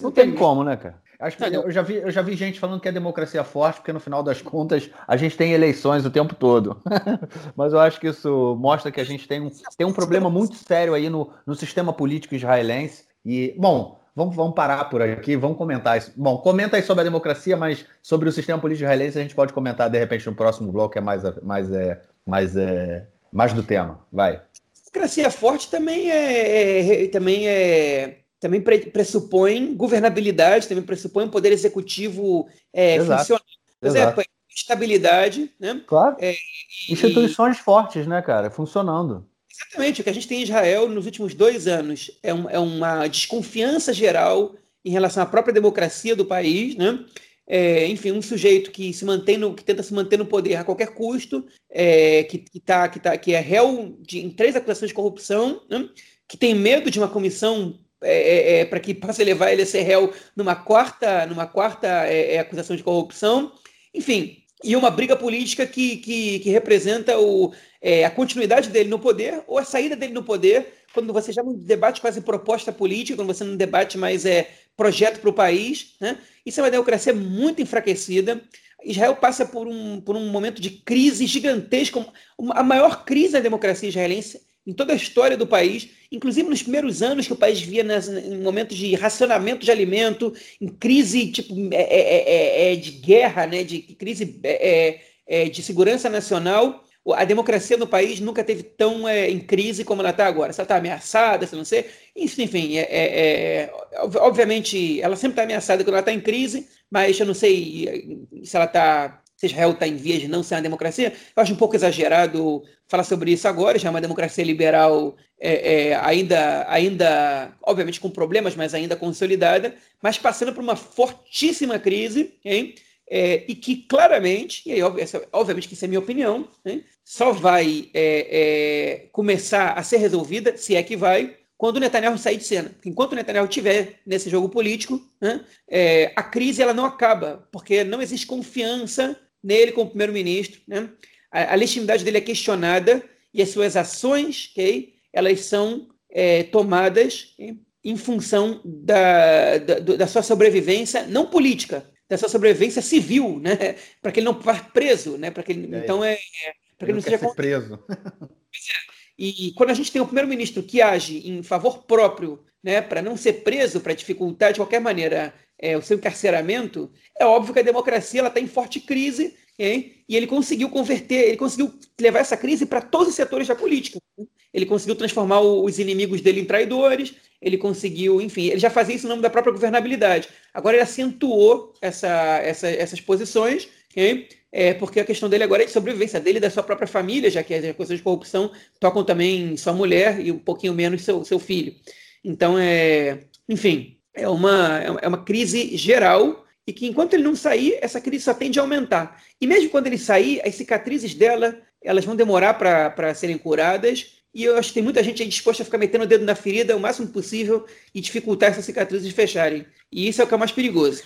não tem como, né, cara? Acho que eu, já vi, eu já vi gente falando que é democracia forte, porque no final das contas a gente tem eleições o tempo todo. Mas eu acho que isso mostra que a gente tem um, tem um problema muito sério aí no, no sistema político israelense. E, bom, Vamos, vamos parar por aqui, vamos comentar isso. Bom, comenta aí sobre a democracia, mas sobre o sistema político israelense a gente pode comentar de repente no próximo bloco, que é mais, mais, é, mais, é, mais do tema. Vai.
Democracia forte também é, é também é também pressupõe governabilidade, também pressupõe um poder executivo é, funcional. Exato. estabilidade, né?
Claro. É, e... Instituições fortes, né, cara? Funcionando.
Exatamente. O que a gente tem em Israel nos últimos dois anos é, um, é uma desconfiança geral em relação à própria democracia do país, né? É, enfim, um sujeito que se mantém no, que tenta se manter no poder a qualquer custo, é, que, que, tá, que, tá, que é réu de, em três acusações de corrupção, né? que tem medo de uma comissão é, é, é para que possa levar ele a ser réu numa quarta, numa quarta é, acusação de corrupção. Enfim, e uma briga política que, que, que representa o, é, a continuidade dele no poder ou a saída dele no poder, quando você já não debate quase proposta política, quando você não debate mais é, projeto para o país. Né? Isso é uma democracia muito enfraquecida. Israel passa por um, por um momento de crise gigantesca, a maior crise da democracia israelense em toda a história do país, inclusive nos primeiros anos que o país via nas, em momentos de racionamento de alimento, em crise tipo é, é, é, é de guerra, né, de crise é, é, de segurança nacional, a democracia no país nunca teve tão é, em crise como ela está agora. Se ela está ameaçada, se não sei. Enfim, é, é, é obviamente, ela sempre está ameaçada quando ela está em crise, mas eu não sei se ela está. Se Israel está em vias de não ser uma democracia, eu acho um pouco exagerado falar sobre isso agora, já é uma democracia liberal é, é, ainda, ainda, obviamente com problemas, mas ainda consolidada, mas passando por uma fortíssima crise, hein? É, e que claramente, e aí, obviamente que isso é minha opinião, né, só vai é, é, começar a ser resolvida, se é que vai, quando o Netanyahu sair de cena. Enquanto o Netanyahu estiver nesse jogo político, né, é, a crise ela não acaba, porque não existe confiança nele como primeiro-ministro. Né? A, a, legitimidade dele é questionada e as suas ações, okay, elas são é, tomadas okay, em função da, da, da sua sobrevivência, não política, dessa sobrevivência civil, né? Para que ele não vá preso, né? Para que ele, é então é, é para que ele não seja
ser preso.
E quando a gente tem um primeiro-ministro que age em favor próprio, né, para não ser preso, para dificultar de qualquer maneira é, o seu encarceramento, é óbvio que a democracia está em forte crise, hein? e ele conseguiu converter, ele conseguiu levar essa crise para todos os setores da política. Ele conseguiu transformar os inimigos dele em traidores, ele conseguiu, enfim, ele já fazia isso no nome da própria governabilidade. Agora ele acentuou essa, essa, essas posições, okay? é, porque a questão dele agora é de sobrevivência dele e da sua própria família, já que as coisas de corrupção tocam também sua mulher e um pouquinho menos seu, seu filho. Então, é, enfim, é uma, é uma crise geral e que enquanto ele não sair, essa crise só tende a aumentar. E mesmo quando ele sair, as cicatrizes dela, elas vão demorar para serem curadas e eu acho que tem muita gente aí disposta a ficar metendo o dedo na ferida o máximo possível e dificultar essas cicatrizes fecharem. E isso é o que é mais perigoso.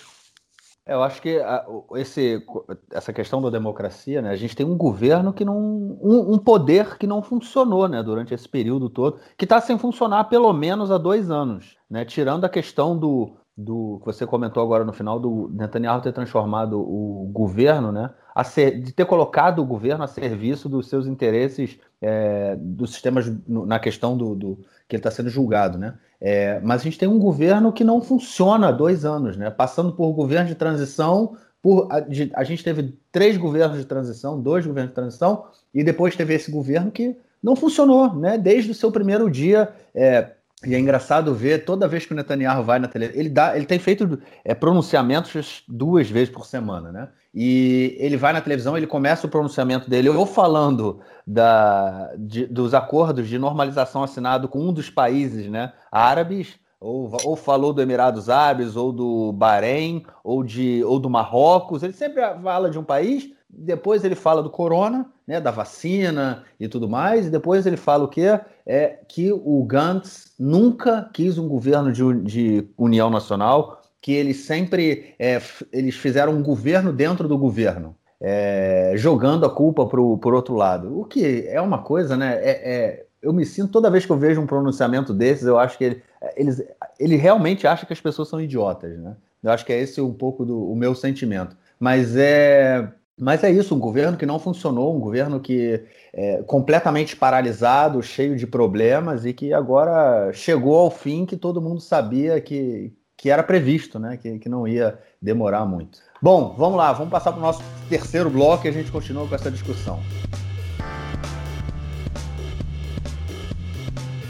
Eu acho que a, esse, essa questão da democracia, né? A gente tem um governo que não. Um, um poder que não funcionou né, durante esse período todo, que está sem funcionar pelo menos há dois anos. Né? Tirando a questão do, do que você comentou agora no final do Netanyahu ter transformado o governo, né, ser, de ter colocado o governo a serviço dos seus interesses é, dos sistemas na questão do, do que ele está sendo julgado, né? É, mas a gente tem um governo que não funciona há dois anos, né? Passando por governo de transição, por a, de, a gente teve três governos de transição, dois governos de transição, e depois teve esse governo que não funcionou, né? Desde o seu primeiro dia. É, e é engraçado ver toda vez que o Netanyahu vai na televisão, ele dá, ele tem feito é, pronunciamentos duas vezes por semana, né? E ele vai na televisão, ele começa o pronunciamento dele ou falando da, de, dos acordos de normalização assinado com um dos países, né, árabes, ou, ou falou do Emirados Árabes, ou do Bahrein, ou de ou do Marrocos. Ele sempre fala de um país depois ele fala do corona, né, da vacina e tudo mais, e depois ele fala o quê? É que o Gantz nunca quis um governo de, de união nacional, que eles sempre é, eles fizeram um governo dentro do governo, é, jogando a culpa pro, por outro lado. O que é uma coisa, né? É, é, eu me sinto toda vez que eu vejo um pronunciamento desses, eu acho que ele, eles, ele realmente acha que as pessoas são idiotas, né? Eu acho que é esse um pouco do o meu sentimento. Mas é mas é isso, um governo que não funcionou, um governo que é completamente paralisado, cheio de problemas e que agora chegou ao fim que todo mundo sabia que, que era previsto, né? Que, que não ia demorar muito. Bom, vamos lá, vamos passar para o nosso terceiro bloco e a gente continua com essa discussão.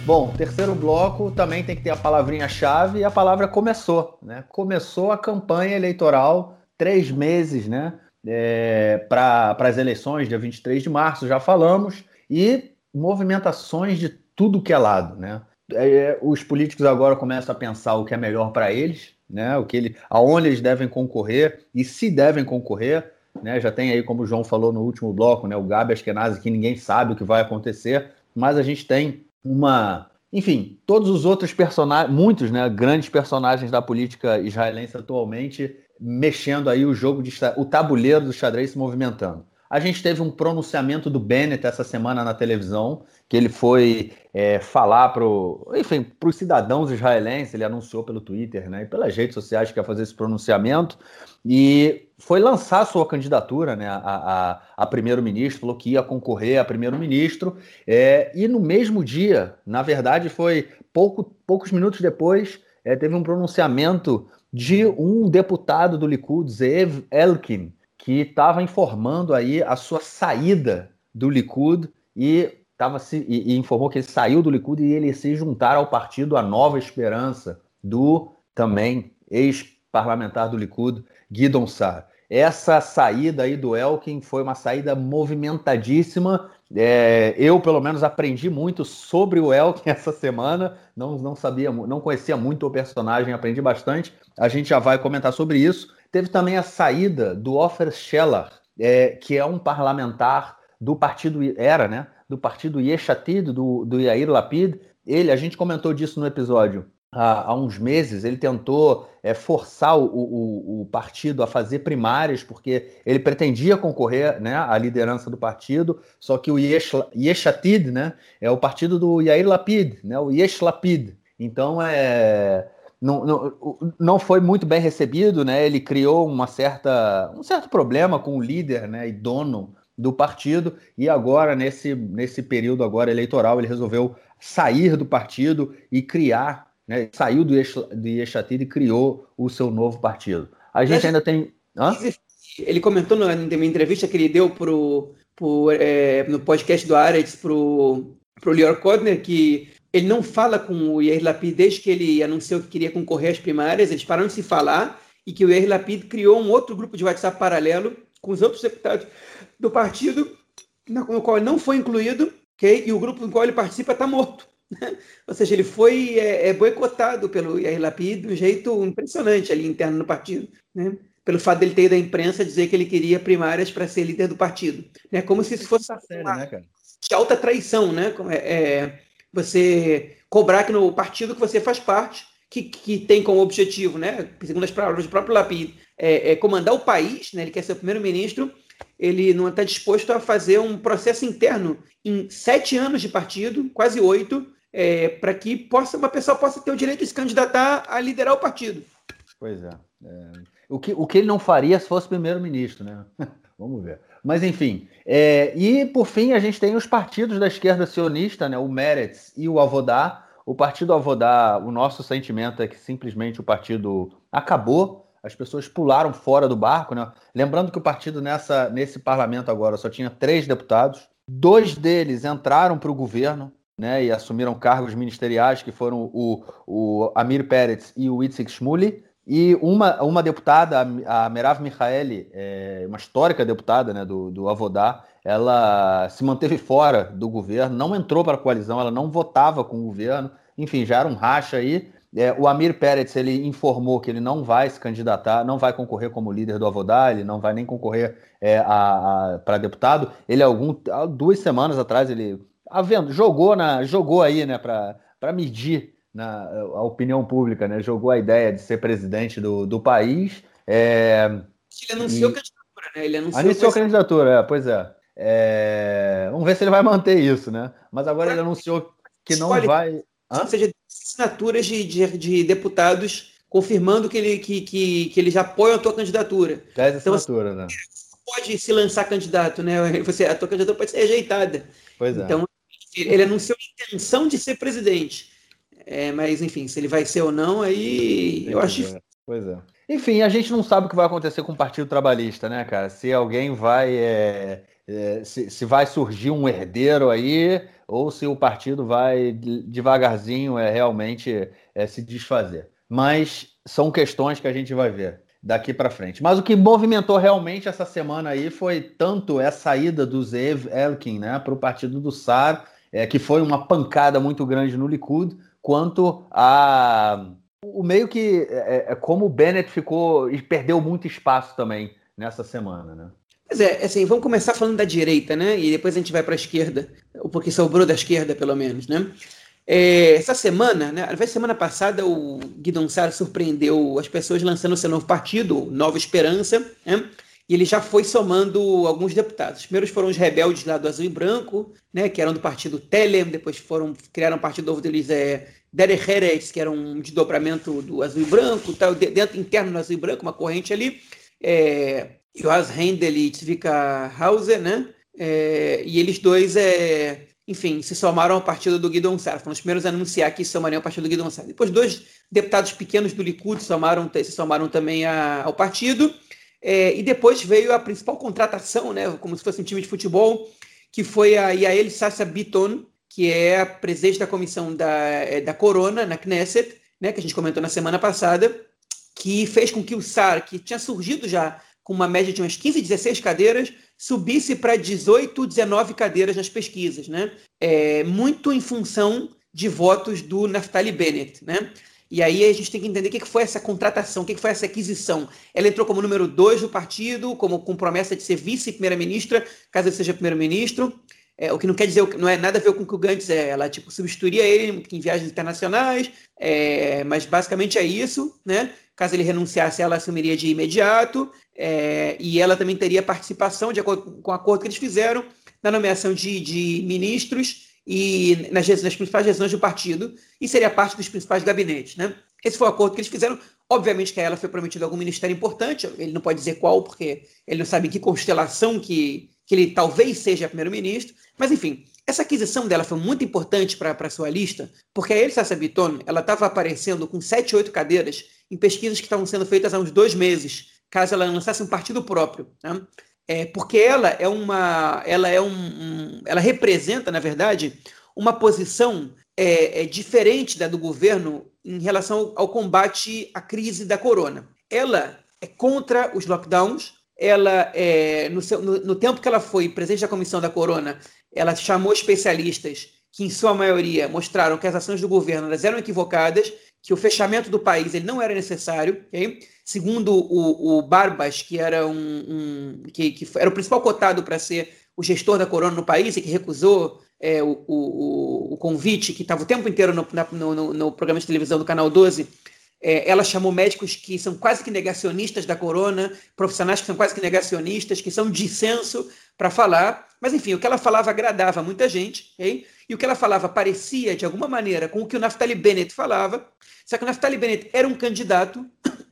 Bom, terceiro bloco também tem que ter a palavrinha-chave e a palavra começou, né? Começou a campanha eleitoral, três meses, né? é, para as eleições, dia 23 de março, já falamos, e movimentações de tudo que é lado, né? É, os políticos agora começam a pensar o que é melhor para eles, né? O que ele, aonde eles devem concorrer e se devem concorrer, né? Já tem aí, como o João falou no último bloco, né? O Gabi Askenazi, que ninguém sabe o que vai acontecer, mas a gente tem uma, enfim, todos os outros personagens, muitos, né? Grandes personagens da política israelense atualmente mexendo aí o jogo de o tabuleiro do xadrez se movimentando. A gente teve um pronunciamento do Bennett essa semana na televisão, que ele foi é, falar para os cidadãos israelenses, ele anunciou pelo Twitter né, e pelas redes sociais que ia fazer esse pronunciamento, e foi lançar sua candidatura né, a, a, a primeiro-ministro, falou que ia concorrer a primeiro-ministro, é, e no mesmo dia, na verdade foi pouco, poucos minutos depois, é, teve um pronunciamento de um deputado do Likud, Zeev Elkin, que estava informando aí a sua saída do Likud e, tava se, e, e, informou que ele saiu do Likud e ele se juntar ao partido A Nova Esperança, do também ex-parlamentar do Likud, Guidon Sar. Essa saída aí do Elkin foi uma saída movimentadíssima. É, eu, pelo menos, aprendi muito sobre o Elkin essa semana. Não, não sabia, não conhecia muito o personagem, aprendi bastante. A gente já vai comentar sobre isso. Teve também a saída do Ofer Scheller, é, que é um parlamentar do partido, era, né? Do partido Yeshatid, do, do Yair Lapid. Ele, a gente comentou disso no episódio há, há uns meses, ele tentou é, forçar o, o, o, partido a fazer primárias, porque ele pretendia concorrer né, à liderança do partido, só que o Yesh, Yeshatid né, é o partido do Yair Lapid, né, o Yesh Lapid. Então, é, não, não, não foi muito bem recebido, né? Ele criou uma certa, um certo problema com o líder né, e dono do partido, e agora, nesse, nesse período agora eleitoral, ele resolveu sair do partido e criar, né, saiu do, do Yeshatid e criou o seu novo partido. A gente Mas, ainda tem... Hã?
Ele comentou na entrevista que ele deu pro, pro, é, no podcast do Aretz para o Lior Kodner que ele não fala com o Yair Lapid desde que ele anunciou que queria concorrer às primárias, eles pararam de se falar e que o Yair Lapid criou um outro grupo de WhatsApp paralelo com os outros deputados do partido, no qual ele não foi incluído, okay? e o grupo no qual ele participa está morto. Ou seja, ele foi é, é, boicotado pelo Yair Lapid de um jeito impressionante ali interno no partido, né? pelo fato dele ter ido à imprensa dizer que ele queria primárias para ser líder do partido. Né? Como se isso fosse uma, sério, né, cara? de alta traição, né? É, é você cobrar que no partido que você faz parte, que, que tem como objetivo, né, segundo as palavras do próprio Lapid, é, é comandar o país, né, ele quer ser primeiro-ministro, ele não está disposto a fazer um processo interno em sete anos de partido, quase oito, é, para que possa, uma pessoa possa ter o direito de se candidatar a liderar o partido.
Pois é. é. O, que, o que ele não faria se fosse primeiro-ministro, né? Vamos ver. Mas enfim. É, e por fim, a gente tem os partidos da esquerda sionista, né, o Meretz e o Avodá. O partido Avodá, o nosso sentimento é que simplesmente o partido acabou, as pessoas pularam fora do barco. Né? Lembrando que o partido nessa, nesse parlamento agora só tinha três deputados, dois deles entraram para o governo. Né, e assumiram cargos ministeriais, que foram o, o Amir Peretz e o Itzik Shmuli, e uma, uma deputada, a Merav Michaeli, é, uma histórica deputada né, do, do Avodá, ela se manteve fora do governo, não entrou para a coalizão, ela não votava com o governo, enfim, já era um racha aí. É, o Amir Peretz ele informou que ele não vai se candidatar, não vai concorrer como líder do Avodá, ele não vai nem concorrer é, para deputado. Ele algum duas semanas atrás ele havendo jogou na jogou aí né para medir na a opinião pública, né? Jogou a ideia de ser presidente do, do país. É,
ele anunciou e... candidatura, né? Ele
anunciou, anunciou a candidatura, é, pois é. é. Vamos ver se ele vai manter isso, né? Mas agora ele anunciou que não Escolhe, vai.
Hã? Seja assinaturas de, de, de, deputados confirmando que ele, que, que, que eles apoiam a tua candidatura.
10 então, assinaturas, né?
Pode se lançar candidato, né? Você, a tua candidatura pode ser rejeitada.
Pois
é. Então, ele anunciou a intenção de ser presidente. É, mas, enfim, se ele vai ser ou não, aí eu acho
difícil. Pois é. Enfim, a gente não sabe o que vai acontecer com o Partido Trabalhista, né, cara? Se alguém vai. É, é, se, se, vai surgir um herdeiro aí, ou se o partido vai devagarzinho é, realmente é, se desfazer. Mas são questões que a gente vai ver daqui para frente. Mas o que movimentou realmente essa semana aí foi tanto essa saída do Zev Elkin né, para o partido do SAR, é, que foi uma pancada muito grande no Likud, quanto a o meio que é, é como o Bennett ficou e perdeu muito espaço também nessa semana, né?
Pois é, assim, vamos começar falando da direita, né? E depois a gente vai para a esquerda, porque sobrou da esquerda, pelo menos, né? É, essa semana, né? Aliás, semana passada o Guidon Sar surpreendeu as pessoas lançando seu novo partido, Nova Esperança, né? E ele já foi somando alguns deputados. Os primeiros foram os rebeldes lá do Azul e Branco, né, que eram do partido Telem, depois foram criaram um partido novo deles, é, Derejeres, que era um desdobramento do Azul e Branco, tal, dentro interno do Azul e Branco, uma corrente ali, é, Joas Rendel e Zvika Hauser, né, é, e eles dois é, enfim, se somaram ao partido do Guidon Sar. Foram os primeiros a anunciar que somariam ao partido do Guidon Sar. Depois, dois deputados pequenos do Likud somaram, se somaram também a, ao partido. É, e depois veio a principal contratação, né, como se fosse um time de futebol, que foi a Yael Sassa Biton, que é a presidente da comissão da, é, da Corona, na Knesset, né, que a gente comentou na semana passada, que fez com que o SAR, que tinha surgido já com uma média de umas 15, 16 cadeiras, subisse para 18, 19 cadeiras nas pesquisas, né? É, muito em função de votos do Naftali Bennett, né? E aí a gente tem que entender o que foi essa contratação, o que foi essa aquisição. Ela entrou como número dois do partido, como com promessa de ser vice-primeira-ministra, caso ele seja primeiro-ministro. É, o que não quer dizer, não é nada a ver com o que o Gantz é. Ela tipo substituiria ele em viagens internacionais, é, mas basicamente é isso, né? Caso ele renunciasse, ela assumiria de imediato. É, e ela também teria participação, de acordo com o acordo que eles fizeram, na nomeação de, de ministros e nas, nas, principais regiões do partido, e seria parte dos principais gabinetes. Né? Esse foi o acordo que eles fizeram. Obviamente que a ela foi prometido algum ministério importante, ele não pode dizer qual, porque ele não sabe em que constelação que, que ele talvez seja primeiro-ministro, mas enfim, essa aquisição dela foi muito importante para a sua lista, porque a Elsa Sabiton ela estava aparecendo com 7, 8 cadeiras em pesquisas que estavam sendo feitas há uns dois meses, caso ela lançasse um partido próprio. Né? É, porque ela é uma. Ela é um, um Ela representa, na verdade, uma posição é, é, diferente da do governo em relação ao, combate à crise da corona. Ela é contra os lockdowns, ela é, no, seu, no, no, tempo que ela foi presidente da comissão da corona, ela chamou especialistas que, em sua maioria, mostraram que as ações do governo eram equivocadas que o fechamento do país ele não era necessário. Okay? Segundo o, o, Barbas, que era um, um que, que, era o principal cotado para ser o gestor da corona no país e que recusou é, o, o, o, convite, que estava o tempo inteiro no, no, no, programa de televisão do Canal 12, é, ela chamou médicos que são quase que negacionistas da corona, profissionais que são quase que negacionistas, que são dissenso para falar. Mas, enfim, o que ela falava agradava muita gente, okay? E o que ela falava parecia, de alguma maneira, com o que o Naftali Bennett falava, só que o Naftali Bennett era um candidato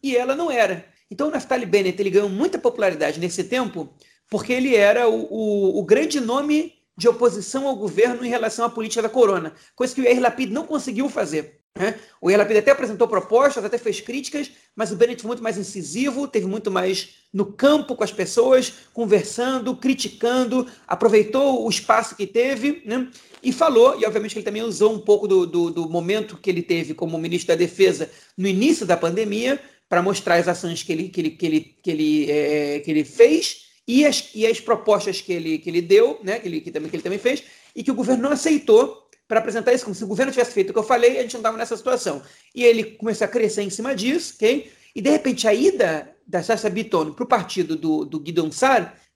e ela não era. Então o Naftali Bennett ele ganhou muita popularidade nesse tempo porque ele era o, o, o grande nome de oposição ao governo em relação à política da corona, coisa que o Yair Lapid não conseguiu fazer. Né? O Lapid até apresentou propostas, até fez críticas, mas o Bennett foi muito mais incisivo, teve muito mais no campo com as pessoas, conversando, criticando, aproveitou o espaço que teve né? e falou, e obviamente ele também usou um pouco do, do, do momento que ele teve como ministro da Defesa no início da pandemia para mostrar as ações que ele, que ele, que ele, que ele, é, que ele fez e as, e as propostas que ele, que ele deu, né? que, ele, que, também, que ele também fez, e que o governo não aceitou para apresentar isso como se o governo tivesse feito o que eu falei, a gente não estava nessa situação. E ele começou a crescer em cima disso, ok? E de repente a ida da Sasha Bitton para o partido do, do Guidon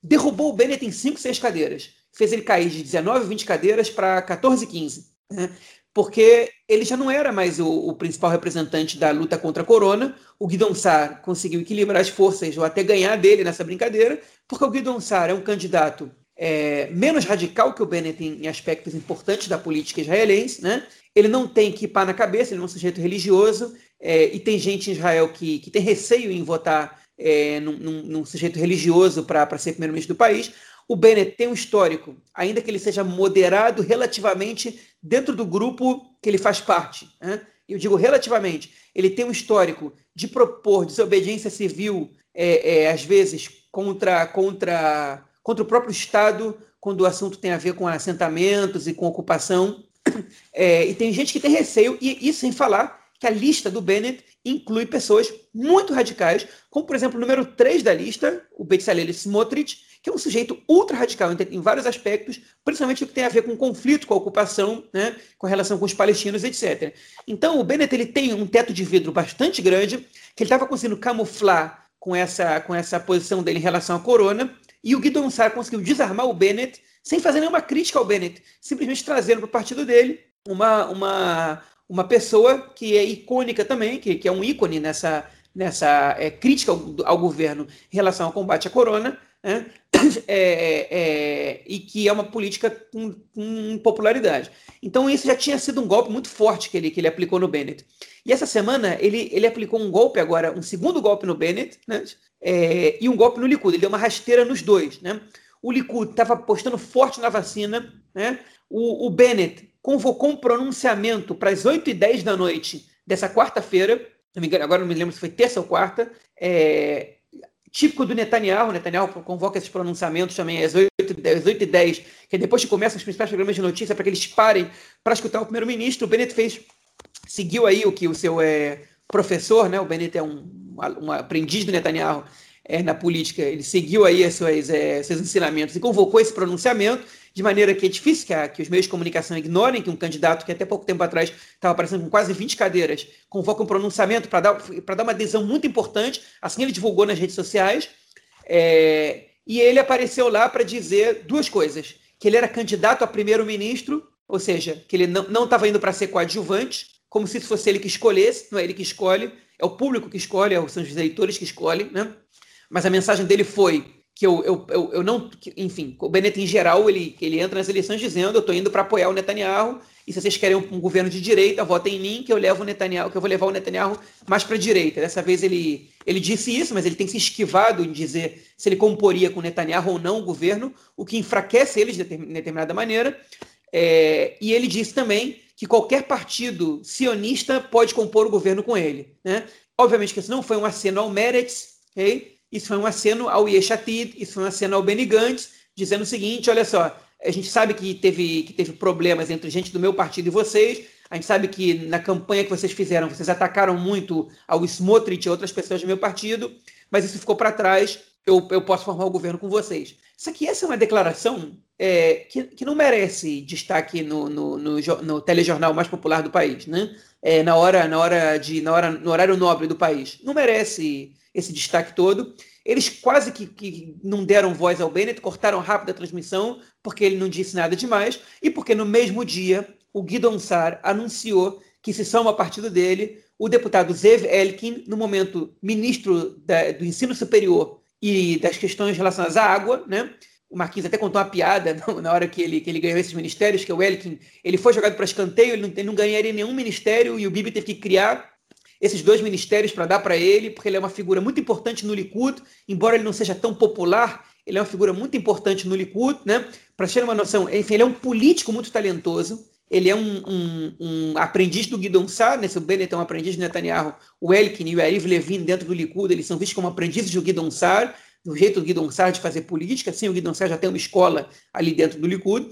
derrubou o Bennett em 5, 6 cadeiras. Fez ele cair de 19, 20 cadeiras para 14, 15. Né? Porque ele já não era mais o, o, principal representante da luta contra a corona. O Guidon Sar conseguiu equilibrar as forças ou até ganhar dele nessa brincadeira, porque o Guidon Sar é um candidato é, menos radical que o Bennett em, aspectos importantes da política israelense, né? Ele não tem que pá na cabeça, ele é um sujeito religioso, é, e tem gente em Israel que, que tem receio em votar é, num, num, num, sujeito religioso para ser primeiro-ministro do país. O Bennett tem um histórico, ainda que ele seja moderado relativamente dentro do grupo que ele faz parte. Né? Eu digo relativamente, ele tem um histórico de propor desobediência civil, é, é, às vezes, contra, contra contra o próprio Estado, quando o assunto tem a ver com assentamentos e com ocupação. É, e tem gente que tem receio, e isso sem falar que a lista do Bennett inclui pessoas muito radicais, como, por exemplo, o número 3 da lista, o Bezalel Smotrich, que é um sujeito ultra radical em, vários aspectos, principalmente o que tem a ver com conflito, com a ocupação, né, com a relação com os palestinos, etc. Então, o Bennett ele tem um teto de vidro bastante grande, que ele estava conseguindo camuflar com essa, com essa posição dele em relação à corona, e o Guidon Sar conseguiu desarmar o Bennett sem fazer nenhuma crítica ao Bennett, simplesmente trazendo para o partido dele uma, uma, uma pessoa que é icônica também, que, que é um ícone nessa, nessa é, crítica ao, ao, governo em relação ao combate à corona, né? é, é, e que é uma política com, com, popularidade. Então isso já tinha sido um golpe muito forte que ele, que ele aplicou no Bennett. E essa semana ele, ele aplicou um golpe agora, um segundo golpe no Bennett, né? É, e um golpe no Likud. Ele deu uma rasteira nos dois, né? O Likud estava apostando forte na vacina, né? O, o Bennett convocou um pronunciamento para as 8h10 da noite dessa quarta-feira, agora não me lembro se foi terça ou quarta, é, típico do Netanyahu, Netanyahu convoca esses pronunciamentos também às 8h10, que é depois que começam os principais programas de notícia para que eles parem para escutar o primeiro-ministro, o Bennett fez, seguiu aí o que o seu é, professor, né, o Bennett é um, um aprendiz do Netanyahu, é, na política, ele seguiu aí seus, é, seus ensinamentos e convocou esse pronunciamento, de maneira que é difícil que, a, que, os meios de comunicação ignorem que um candidato que até pouco tempo atrás estava aparecendo com quase 20 cadeiras convoca um pronunciamento para dar, dar uma adesão muito importante, assim ele divulgou nas redes sociais, é, e ele apareceu lá para dizer duas coisas, que ele era candidato a primeiro-ministro, ou seja, que ele não estava indo para ser coadjuvante, como se fosse ele que escolhesse, não é ele que escolhe, é o público que escolhe, são os eleitores que escolhem, né? mas a mensagem dele foi que eu, eu, eu, eu não. Que, enfim, o Bennett, em geral, ele, ele entra nas eleições dizendo: eu estou indo para apoiar o Netanyahu, e se vocês querem um, um, governo de direita, votem em mim, que eu levo o Netanyahu, que eu vou levar o Netanyahu mais para a direita. Dessa vez ele, ele disse isso, mas ele tem se esquivado em dizer se ele comporia com o Netanyahu ou não o governo, o que enfraquece ele de determinada maneira. É, e ele disse também que qualquer partido sionista pode compor o governo com ele. Né? Obviamente que isso não foi um aceno ao Meretz, okay? Isso foi um aceno ao Yeshatid, isso foi um aceno ao Benny Gantz, dizendo o seguinte: olha só, a gente sabe que teve, que teve problemas entre gente do meu partido e vocês, a gente sabe que na campanha que vocês fizeram, vocês atacaram muito ao Smotrich e outras pessoas do meu partido, mas isso ficou para trás, eu, eu posso formar o governo com vocês. Isso aqui, essa é uma declaração é, que, que não merece destaque no, no, no, no telejornal mais popular do país, né? É, na hora, na hora de, na hora, no horário nobre do país. Não merece esse destaque todo. Eles quase que, que, não deram voz ao Bennett, cortaram rápido a transmissão, porque ele não disse nada demais, e porque no mesmo dia o Guidon Sar anunciou que se soma a partido dele o deputado Zev Elkin, no momento ministro da, do ensino superior e das questões relacionadas à água, né? O Marquinhos até contou uma piada na hora que ele, que ele ganhou esses ministérios, que o Elkin, ele foi jogado para escanteio, ele não, ele não ganharia nenhum ministério e o Bibi teve que criar esses dois ministérios para dar para ele, porque ele é uma figura muito importante no Likud, embora ele não seja tão popular, ele é uma figura muito importante no Likud, né? Para ter uma noção, enfim, ele é um político muito talentoso, ele é um, um, um aprendiz do Guidon Sar, né? O Bennett é um aprendiz de Netanyahu, o Elkin e o Yariv Levin dentro do Likud, eles são vistos como aprendizes do Guidon Sar, do jeito do Guidon Sar de fazer política, sim, o Guidon Sar já tem uma escola ali dentro do Likud,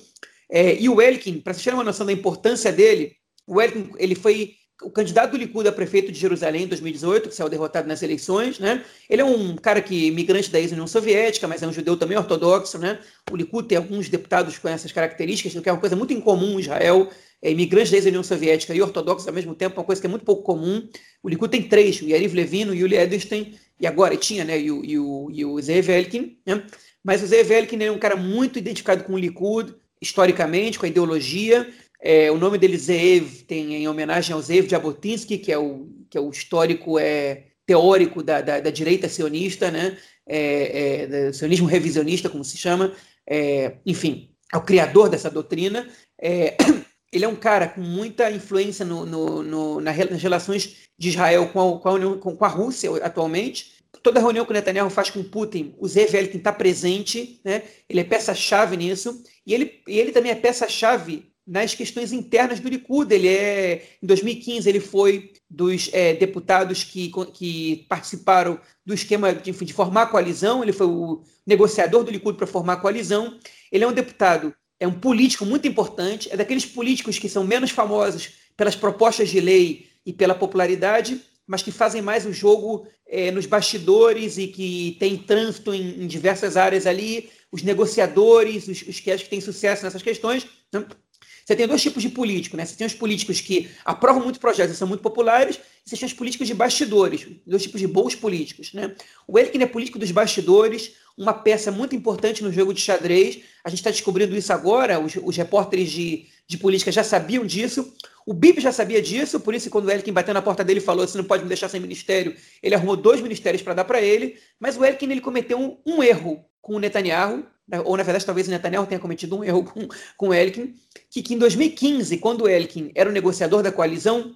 é, e o Elkin, para vocês terem uma noção da importância dele, o Elkin ele foi o candidato do Likud a prefeito de Jerusalém em 2018, que saiu derrotado nas eleições, né? Ele é um cara que imigrante da ex-União Soviética, mas é um judeu também ortodoxo, né? O Likud tem alguns deputados com essas características, que é uma coisa muito incomum em Israel, é imigrante da ex-União Soviética e ortodoxo ao mesmo tempo, uma coisa que é muito pouco comum. O Likud tem três, o Yariv Levin, o Yuli Edelstein, e agora tinha, né, e o, e o, e o Zeev Elkin, né? Mas o Zeev Elkin é um cara muito identificado com o Likud, historicamente, com a ideologia, é, o nome dele, Zeev, tem em homenagem ao Zeev Jabotinsky, que é o, que é o histórico é, teórico da, da, da, direita sionista, né? É, é, sionismo revisionista, como se chama. É, enfim, é o criador dessa doutrina. É, ele é um cara com muita influência no, no, no, nas relações de Israel com a, com, a União, com a Rússia atualmente. Toda reunião que o Netanyahu faz com Putin, o Zev Elkin está presente, né? ele é peça-chave nisso, e ele, e ele também é peça-chave nas questões internas do Likud. Ele é, em 2015, ele foi dos é, deputados que, que participaram do esquema de, de formar coalizão. Ele foi o negociador do Likud para formar coalizão. Ele é um deputado, é um político muito importante. É daqueles políticos que são menos famosos pelas propostas de lei e pela popularidade, mas que fazem mais o jogo é, nos bastidores e que tem trânsito em, em, diversas áreas ali, os negociadores, os, os que acho que têm sucesso nessas questões. Né? Você tem dois tipos de político, né? Você tem os políticos que aprovam muito projetos e são muito populares, e você tem os políticos de bastidores, dois tipos de bons políticos, né? O Elkin é político dos bastidores, uma peça muito importante no jogo de xadrez. A gente está descobrindo isso agora, os, os repórteres de, de política já sabiam disso. O Bibi já sabia disso, por isso quando o Elkin bateu na porta dele e falou você não pode me deixar sem ministério, ele arrumou dois ministérios para dar para ele, mas o Elkin ele cometeu um, um, erro com o Netanyahu, ou na verdade talvez o Netanyahu tenha cometido um erro com, com o Elkin, que, que em 2015, quando o Elkin era o negociador da coalizão,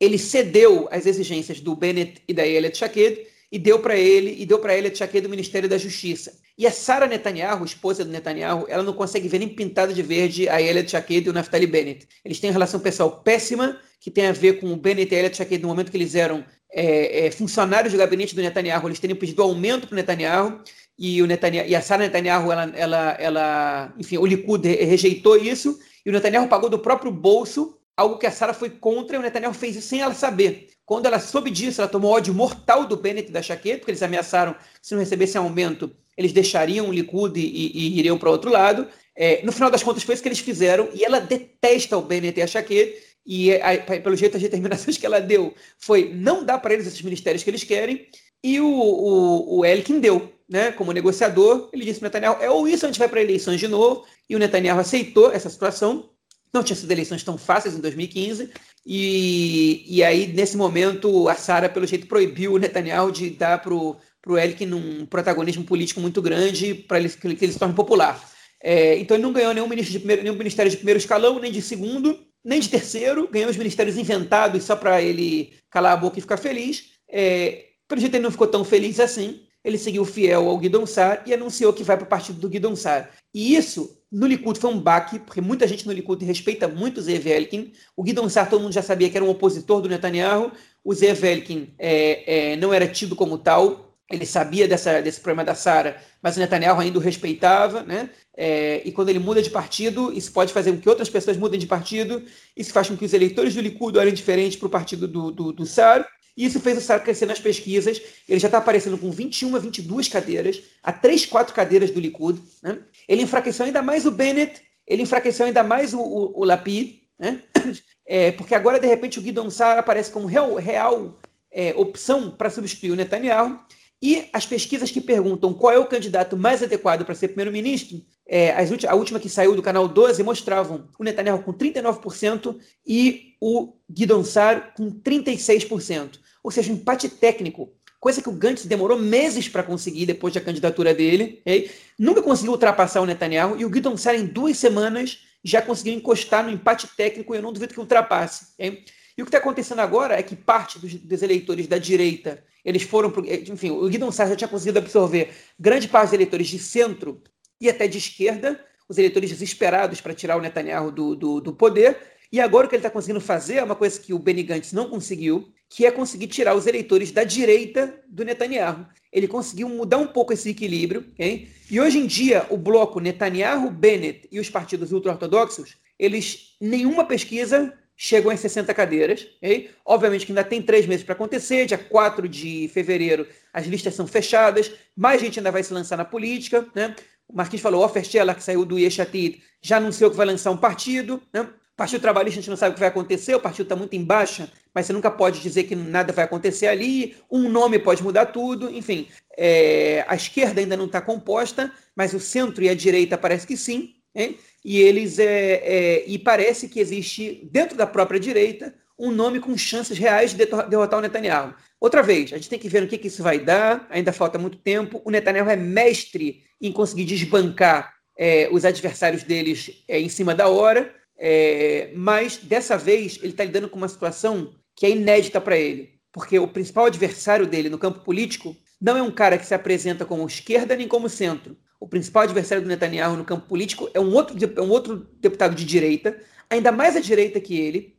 ele cedeu às exigências do Bennett e da Elet Shaked e deu para ele e deu para a Shaked do Ministério da Justiça. E a Sara Netanyahu, esposa do Netanyahu, ela não consegue ver nem pintada de verde a Elia Shaked e o Naftali Bennett. Eles têm uma relação pessoal péssima, que tem a ver com o Bennett e a Elia Shaked no momento que eles eram é, é, funcionários do gabinete do Netanyahu, eles teriam pedido aumento para o Netanyahu, e, o Netanyahu, e a Sara Netanyahu, ela, ela, ela, enfim, o Likud rejeitou isso, e o Netanyahu pagou do próprio bolso algo que a Sara foi contra, e o Netanyahu fez isso sem ela saber. Quando ela soube disso, ela tomou ódio mortal do Bennett e da Shaked, porque eles ameaçaram que se não recebessem aumento, eles deixariam o Likud e, e, e iriam para outro lado. É, no final das contas, foi isso que eles fizeram, e ela detesta o Bennett e a Shaked, e a, pelo jeito as determinações que ela deu foi não dar para eles esses ministérios que eles querem, e o, o, o Elkin deu, né, como negociador, ele disse para Netanyahu, é ou isso a gente vai para eleições de novo, e o Netanyahu aceitou essa situação, não tinha sido eleições tão fáceis em 2015, e, e aí, nesse momento, a Sara, pelo jeito, proibiu o Netanyahu de dar para o Elkin um protagonismo político muito grande para ele, que ele se torne popular. É, então ele não ganhou nenhum, ministro de primeiro, nenhum ministério de primeiro escalão, nem de segundo, nem de terceiro, ganhou os ministérios inventados só para ele calar a boca e ficar feliz. É, pelo jeito ele não ficou tão feliz assim. Ele seguiu fiel ao Guidon Sar e anunciou que vai para o partido do Guidon Sar. E isso, no Likud, foi um baque, porque muita gente no Likud respeita muito o Zev Elkin. O Guidon Sar, todo mundo já sabia que era um opositor do Netanyahu. O Zev Elkin é, é, não era tido como tal ele sabia dessa, desse problema da Sara, mas o Netanyahu ainda o respeitava, né? É, e quando ele muda de partido, isso pode fazer com que outras pessoas mudem de partido, isso faz com que os eleitores do Likud olhem diferente para o partido do, do, do Sar, e isso fez o Sar crescer nas pesquisas. Ele já está aparecendo com 21 a 22 cadeiras, a 3, 4 cadeiras do Likud. Né? Ele enfraqueceu ainda mais o Bennett, ele enfraqueceu ainda mais o, o, o Lapid, né? É, porque agora, de repente, o Guidon Sar aparece como real, real é, opção para substituir o Netanyahu. E as pesquisas que perguntam qual é o candidato mais adequado para ser primeiro-ministro, é, a última que saiu do canal 12 mostravam o Netanyahu com 39% e o Guidon Sar com 36%. Ou seja, um empate técnico, coisa que o Gantz demorou meses para conseguir depois da candidatura dele. Okay? Nunca conseguiu ultrapassar o Netanyahu e o Guidon Sar em duas semanas já conseguiu encostar no empate técnico e eu não duvido que ultrapasse. Okay? E o que está acontecendo agora é que parte dos, dos eleitores da direita eles foram. Pro, enfim, o Guidon Sá já tinha conseguido absorver grande parte dos eleitores de centro e até de esquerda, os eleitores desesperados para tirar o Netanyahu do, do, do poder. E agora o que ele está conseguindo fazer é uma coisa que o Benny Gantz não conseguiu, que é conseguir tirar os eleitores da direita do Netanyahu. Ele conseguiu mudar um pouco esse equilíbrio. Okay? E hoje em dia, o bloco Netanyahu, Bennett e os partidos ultra-ortodoxos, eles, nenhuma pesquisa chegou em 60 cadeiras. Okay? Obviamente que ainda tem três meses para acontecer, dia 4 de fevereiro as listas são fechadas, mais gente ainda vai se lançar na política. Né? O Marquinhos falou, o Ferstella, que saiu do Yeshatid, já anunciou que vai lançar um partido. Né? Partido Trabalhista a gente não sabe o que vai acontecer, o partido está muito em baixa, mas você nunca pode dizer que nada vai acontecer ali, um nome pode mudar tudo, enfim. É, a esquerda ainda não está composta, mas o centro e a direita parece que sim. Hein? e eles é, é, e parece que existe dentro da própria direita um nome com chances reais de derrotar o Netanyahu. Outra vez, a gente tem que ver no que, que isso vai dar, ainda falta muito tempo. O Netanyahu é mestre em conseguir desbancar é, os adversários deles é, em cima da hora, é, mas dessa vez ele está lidando com uma situação que é inédita para ele, porque o principal adversário dele no campo político não é um cara que se apresenta como esquerda nem como centro o principal adversário do Netanyahu no campo político é um outro, é um outro deputado de direita, ainda mais à direita que ele,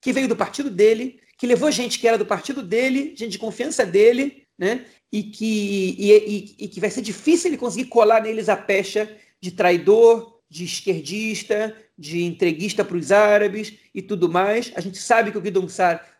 que veio do partido dele, que levou gente que era do partido dele, gente de confiança dele, né? E que, e, e, e que vai ser difícil ele conseguir colar neles a pecha de traidor, de esquerdista, de entreguista para os árabes e tudo mais. A gente sabe que o Guidon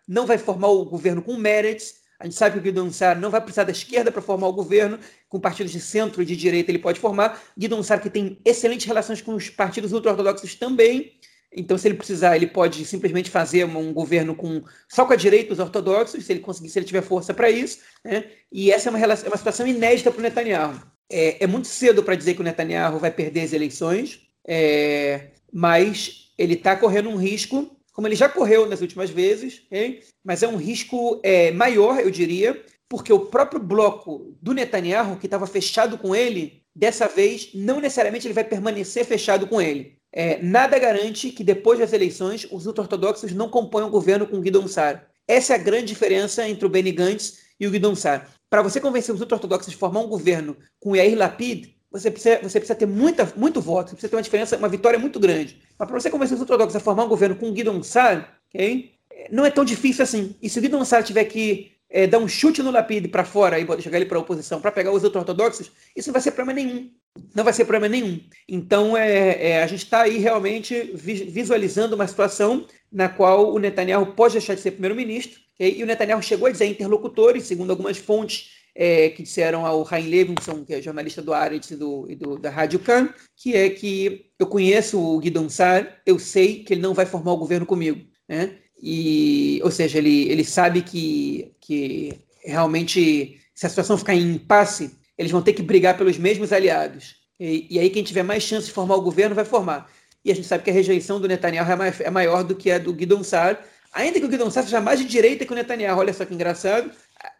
não vai formar o governo com Meretz, a gente sabe que o Guidon não vai precisar da esquerda para formar o governo, com partidos de centro e de direita ele pode formar. Guidon que tem excelentes relações com os partidos ultra-ortodoxos também. Então, se ele precisar, ele pode simplesmente fazer um governo com só com a direita os ortodoxos, se ele conseguir, se ele tiver força para isso. Né? E essa é uma, relação, é uma situação inédita para o Netanyahu. É, é, muito cedo para dizer que o Netanyahu vai perder as eleições, é, mas ele está correndo um risco como ele já correu nas últimas vezes, okay? mas é um risco é, maior, eu diria, porque o próprio bloco do Netanyahu, que estava fechado com ele, dessa vez não necessariamente ele vai permanecer fechado com ele. É, nada garante que depois das eleições os ultra-ortodoxos não componham o governo com Guidon Sar. Essa é a grande diferença entre o Benny Gantz e o Guidon Sar. Para você convencer os ultra-ortodoxos de formar um governo com Yair Lapid, você precisa, você precisa ter muita, muito voto, você precisa ter uma diferença, uma vitória muito grande. Mas para você convencer os ortodoxos a formar um governo com Guidon Sar, okay, não é tão difícil assim. E se o Guidon Sar tiver que é, dar um chute no Lapide para fora e jogar ele para a oposição para pegar os ortodoxos, isso não vai ser problema nenhum. Não vai ser problema nenhum. Então, é, é a gente está aí realmente visualizando uma situação na qual o Netanyahu pode deixar de ser primeiro-ministro, okay? e o Netanyahu chegou a dizer interlocutores, segundo algumas fontes é, que disseram ao Rain Levinson, que é jornalista do Aretz e, do, e do, da Rádio Khan, que é que eu conheço o Guidon Sar, eu sei que ele não vai formar o governo comigo. Né? E, ou seja, ele, ele sabe que, que realmente, se a situação ficar em impasse, eles vão ter que brigar pelos mesmos aliados. E, e, aí quem tiver mais chance de formar o governo vai formar. E a gente sabe que a rejeição do Netanyahu é, é maior do que a do Guidon Sar, ainda que o Guidon Sar seja mais de direita que o Netanyahu. Olha só que engraçado.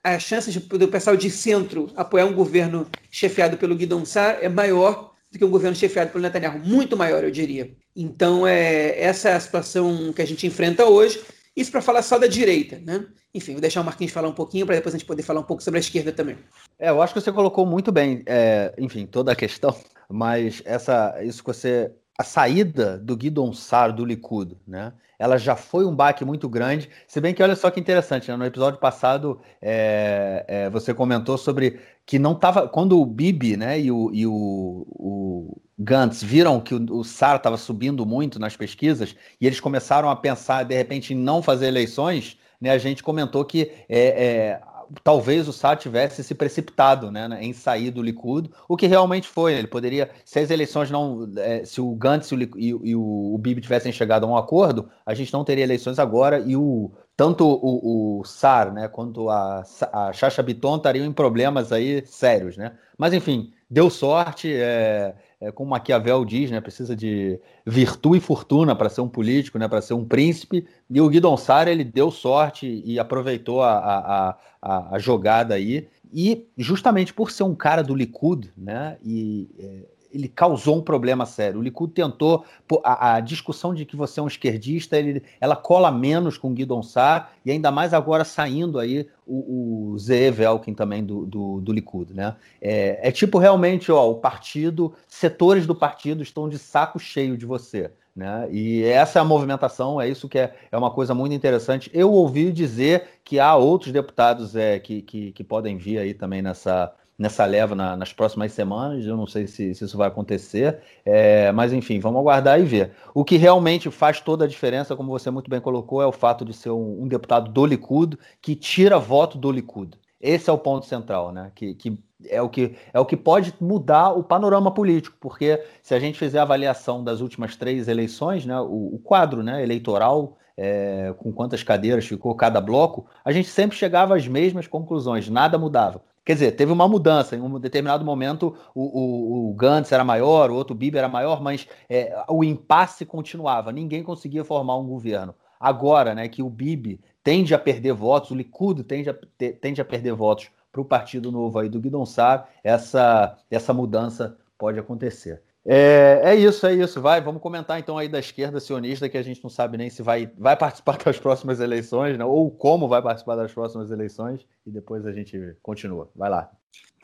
A chance de, do pessoal de centro apoiar um governo chefiado pelo Guidon Sar é maior do que um governo chefiado pelo Netanyahu. Muito maior, eu diria. Então, é, essa é a situação que a gente enfrenta hoje. Isso para falar só da direita, né? Enfim, vou deixar o Marquinhos falar um pouquinho para depois a gente poder falar um pouco sobre a esquerda também.
É, eu acho que você colocou muito bem, é, enfim, toda a questão, mas essa, isso que você, a saída do Guidon Sar do Likud, né? Ela já foi um baque muito grande. Se bem que olha só que interessante, né? no episódio passado é, é, você comentou sobre que não estava quando o Bibi, né, e o, e o, o Gantz viram que o, o SAR estava subindo muito nas pesquisas e eles começaram a pensar, de repente, em não fazer eleições, né, a gente comentou que é, é, talvez o SAR tivesse se precipitado né, em sair do Likud, o que realmente foi. Ele poderia, se as eleições não. É, se o Gantz e o, e, o Bibi tivessem chegado a um acordo, a gente não teria eleições agora e o. Tanto o, o SAR né, quanto a, a Chacha Biton estariam em problemas aí sérios, né? Mas enfim, deu sorte. É, é, como Maquiavel diz, né, precisa de virtude e fortuna para ser um político, né, para ser um príncipe. E o Guidon Sara ele deu sorte e aproveitou a, a, a, a, jogada aí. E justamente por ser um cara do Likud, né, e é, ele causou um problema sério. O Likud tentou a, a, discussão de que você é um esquerdista, ele, ela cola menos com Guidon Sar e ainda mais agora saindo aí o, o Zeev Elkin também do, do, do Likud, né? É, é, tipo realmente, ó, o partido, setores do partido estão de saco cheio de você. Né? E essa é a movimentação, é isso que é, é uma coisa muito interessante. Eu ouvi dizer que há outros deputados é, que, que, que podem vir aí também nessa, nessa leva na, nas próximas semanas. Eu não sei se, se isso vai acontecer, é, mas enfim, vamos aguardar e ver. O que realmente faz toda a diferença, como você muito bem colocou, é o fato de ser um, um deputado do Likud que tira voto do Likud. Esse é o ponto central, né? Que, que é o que é o que pode mudar o panorama político, porque se a gente fizer a avaliação das últimas três eleições, né, o, o quadro né, eleitoral é, com quantas cadeiras ficou cada bloco, a gente sempre chegava às mesmas conclusões, nada mudava. Quer dizer, teve uma mudança. Em um determinado momento, o, o, o Gantz era maior, o outro Bibi era maior, mas é, o impasse continuava. Ninguém conseguia formar um governo. Agora, né, que o Bibi tende a perder votos, o Likud tende a, tende a perder votos para o Partido Novo aí do Guidon Sar, essa, essa mudança pode acontecer. É, é, isso, é isso. Vai, vamos comentar então aí da esquerda sionista, que a gente não sabe nem se vai, vai participar das próximas eleições, né? ou como vai participar das próximas eleições, e depois a gente continua. Vai lá.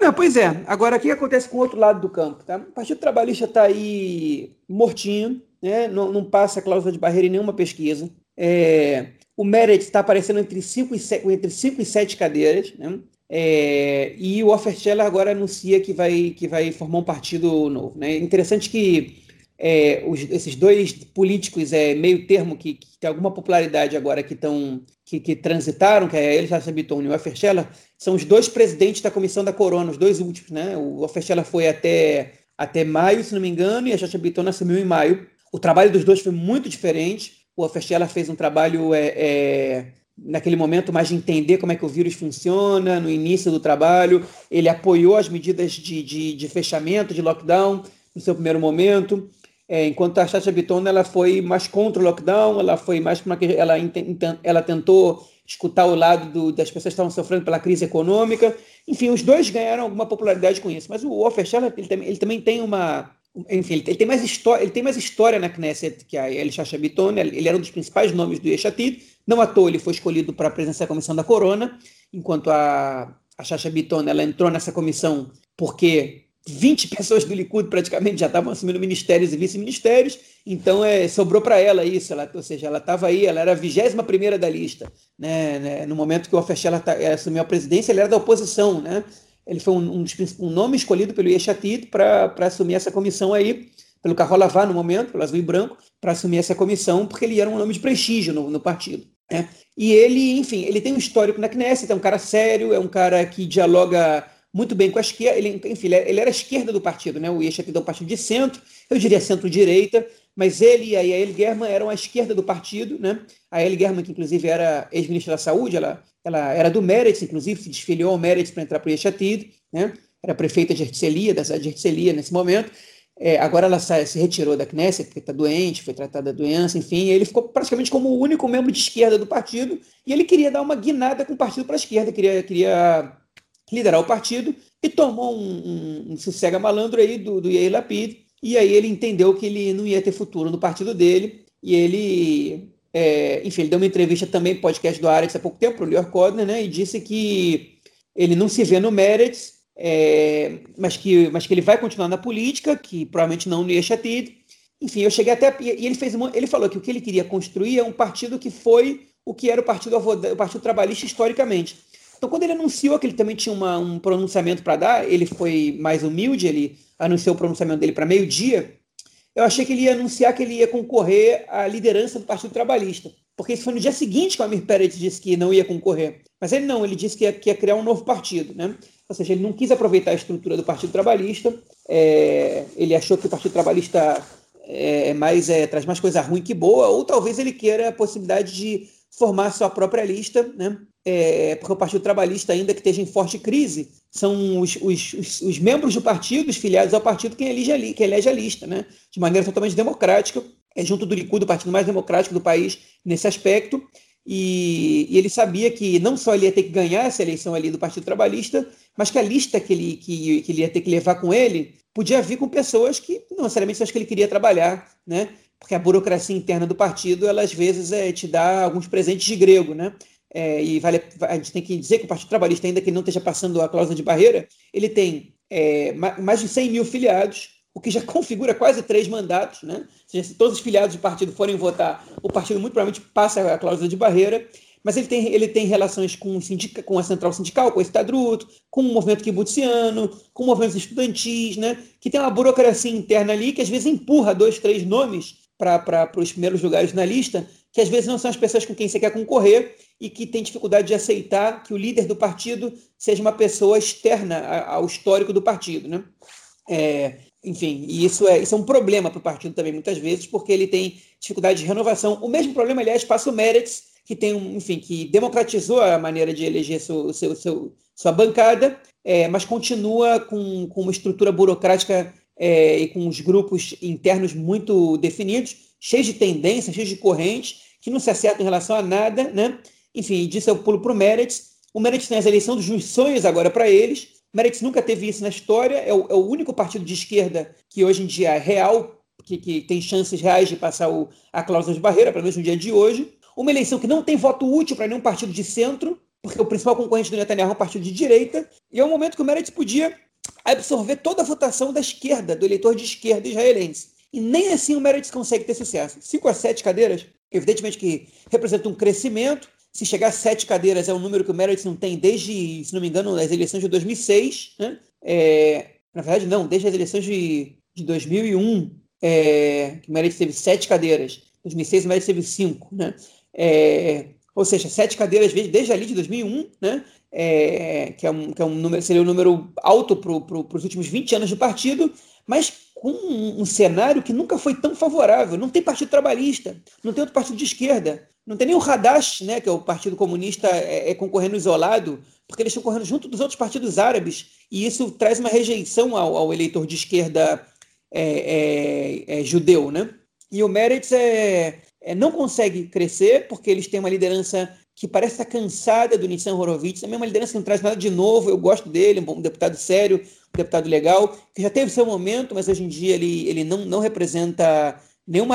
Não, pois é. Agora, o que acontece com o outro lado do campo? Tá? O Partido Trabalhista está aí mortinho, né? não, não passa a cláusula de barreira em nenhuma pesquisa. É, o Meredith está aparecendo entre 5 e 7, entre cinco e 7 cadeiras. Né? É, e o Offersteller agora anuncia que vai, que vai formar um partido novo. Né? Interessante que é, os, esses dois políticos é, meio termo que, que tem alguma popularidade agora que estão que, que, transitaram, que é ele, Sacha Bitton e o Offersteller, são os dois presidentes da comissão da Corona, os dois últimos. Né? O Offersteller foi até, até maio, se não me engano, e a Sacha Bitton assumiu em maio. O trabalho dos dois foi muito diferente. O Offersteller fez um trabalho é, é naquele momento mais de entender como é que o vírus funciona, no início do trabalho. Ele apoiou as medidas de, de, de fechamento, de lockdown, no seu primeiro momento. É, enquanto a Chacha Bitton ela foi mais contra o lockdown, ela foi mais para ela, ela tentou escutar o lado do, das pessoas que estavam sofrendo pela crise econômica. Enfim, os dois ganharam alguma popularidade com isso. Mas o Offersteller, ele, ele também tem uma, enfim, ele tem mais história, ele tem mais história na Knesset que a El Chacha Bitton, ele era um dos principais nomes do Yeshatid, não à toa ele foi escolhido para a presença da comissão da Corona, enquanto a, a Chacha Bitton, ela entrou nessa comissão porque 20 pessoas do Likud praticamente já estavam assumindo ministérios e vice-ministérios, então é, sobrou para ela isso, ela, ou seja, ela estava aí, ela era a 21 primeira da lista, né, né, no momento que o tá, assumiu a presidência, ele era da oposição, né, ele foi um, um, um nome escolhido pelo Yeshatid para assumir essa comissão aí, pelo Carro no momento, pelo Azul e Branco, para assumir essa comissão, porque ele era um nome de prestígio no, no partido. Né? E ele, enfim, ele tem um histórico na Knesset, é um cara sério, é um cara que dialoga muito bem com a esquerda. Ele, enfim, ele era a esquerda do partido, né? O Yeshatid é um partido de centro, eu diria centro-direita, mas ele e a Yael German eram a esquerda do partido, né? A Yael German, que inclusive era ex-ministra da Saúde, ela, ela era do Meretz, inclusive, se desfiliou ao Meretz para entrar para o Yeshatid, né? Era prefeita de Herzliya, da cidade de Herzliya nesse momento. É, agora ela se retirou da Knesset porque está doente, foi tratada da doença, enfim, ele ficou praticamente como o único membro de esquerda do partido e ele queria dar uma guinada com o partido para a esquerda, queria, queria liderar o partido e tomou um, um, um sossega malandro aí do, do Yair Lapid, e aí ele entendeu que ele não ia ter futuro no partido dele, e ele, é, enfim, ele deu uma entrevista também podcast do Aretz há pouco tempo, para o Lior Kodner, né, e disse que ele não se vê no Meretz, é, mas, que, mas que ele vai continuar na política, que provavelmente não no Yeshatid. Enfim, eu cheguei até. E ele, fez uma, ele falou que o que ele queria construir é um partido que foi o que era o Partido, o partido Trabalhista historicamente. Então, quando ele anunciou que ele também tinha uma, um pronunciamento para dar, ele foi mais humilde, ele anunciou o pronunciamento dele para meio-dia. Eu achei que ele ia anunciar que ele ia concorrer à liderança do Partido Trabalhista, porque isso foi no dia seguinte que o Amir Pérez disse que não ia concorrer. Mas ele não, ele disse que ia, que ia criar um novo partido, né? Ou seja, ele não quis aproveitar a estrutura do Partido Trabalhista, é, ele achou que o Partido Trabalhista é, é mais, é, traz mais coisa ruim que boa, ou talvez ele queira a possibilidade de formar sua própria lista, né? É, porque o Partido Trabalhista, ainda que esteja em forte crise, são os, os, os, os membros do partido, os filiados ao partido, quem elege, a, elege a lista, né? de maneira totalmente democrática, é junto do Likud, o partido mais democrático do país nesse aspecto, e, e, ele sabia que não só ele ia ter que ganhar essa eleição ali do Partido Trabalhista, mas que a lista que ele, que, que ele ia ter que levar com ele podia vir com pessoas que não necessariamente são as que ele queria trabalhar, né? porque a burocracia interna do partido, ela às vezes é, te dá alguns presentes de grego, né? É, e vale, a gente tem que dizer que o Partido Trabalhista, ainda que não esteja passando a cláusula de barreira, ele tem é, mais de 100 mil filiados, o que já configura quase três mandatos, né? Ou seja, se todos os filiados do partido forem votar, o partido muito provavelmente passa a cláusula de barreira, mas ele tem, ele tem relações com, sindica, com a central sindical, com o Estadruto, com o movimento kibutziano, com movimentos estudantis, né? Que tem uma burocracia interna ali que às vezes empurra dois, três nomes para os primeiros lugares na lista, que às vezes não são as pessoas com quem você quer concorrer e que tem dificuldade de aceitar que o líder do partido seja uma pessoa externa ao histórico do partido. Né? É, enfim, e isso é, isso é um problema para o partido também, muitas vezes, porque ele tem dificuldade de renovação. O mesmo problema, aliás, passa o Meretz, que tem um, enfim, que democratizou a maneira de eleger seu, seu, seu sua bancada, é, mas continua com, com uma estrutura burocrática é, e com os grupos internos muito definidos, cheios de tendências, cheios de correntes, que não se acertam em relação a nada, né? Enfim, disso eu pulo para o Meretz. O Meretz tem as eleições dos sonhos agora para eles. O nunca teve isso na história, é o, é o, único partido de esquerda que hoje em dia é real, que, que tem chances reais de passar o, a cláusula de barreira, pelo menos no dia de hoje. Uma eleição que não tem voto útil para nenhum partido de centro, porque o principal concorrente do Netanyahu é um partido de direita, e é um momento que o Meretz podia absorver toda a votação da esquerda, do eleitor de esquerda israelense. E nem assim o Meredith consegue ter sucesso. Cinco a sete cadeiras, evidentemente que representa um crescimento. Se chegar a sete cadeiras é um número que o Meredith não tem desde, se não me engano, as eleições de 2006. Né? É, na verdade, não, desde as eleições de, de 2001, é, que o Meredith teve sete cadeiras. Em 2006 o Meredith teve cinco. Né? É, ou seja, sete cadeiras desde ali de 2001, né? É, que, é um, que é um número, seria um número alto para pro, os últimos 20 anos de partido, mas com um, um, cenário que nunca foi tão favorável. Não tem partido trabalhista, não tem outro partido de esquerda, não tem nem o Hadash, né, que é o partido comunista, é, é concorrendo isolado, porque eles estão correndo junto dos outros partidos árabes, e isso traz uma rejeição ao, ao eleitor de esquerda é, é, é judeu, né? E o Meretz é, é, não consegue crescer porque eles têm uma liderança que parece estar cansada do Nissan Horowitz, também é uma liderança que não traz nada de novo, eu gosto dele, um deputado sério, um deputado legal, que já teve seu momento, mas hoje em dia ele, ele não, não representa nenhum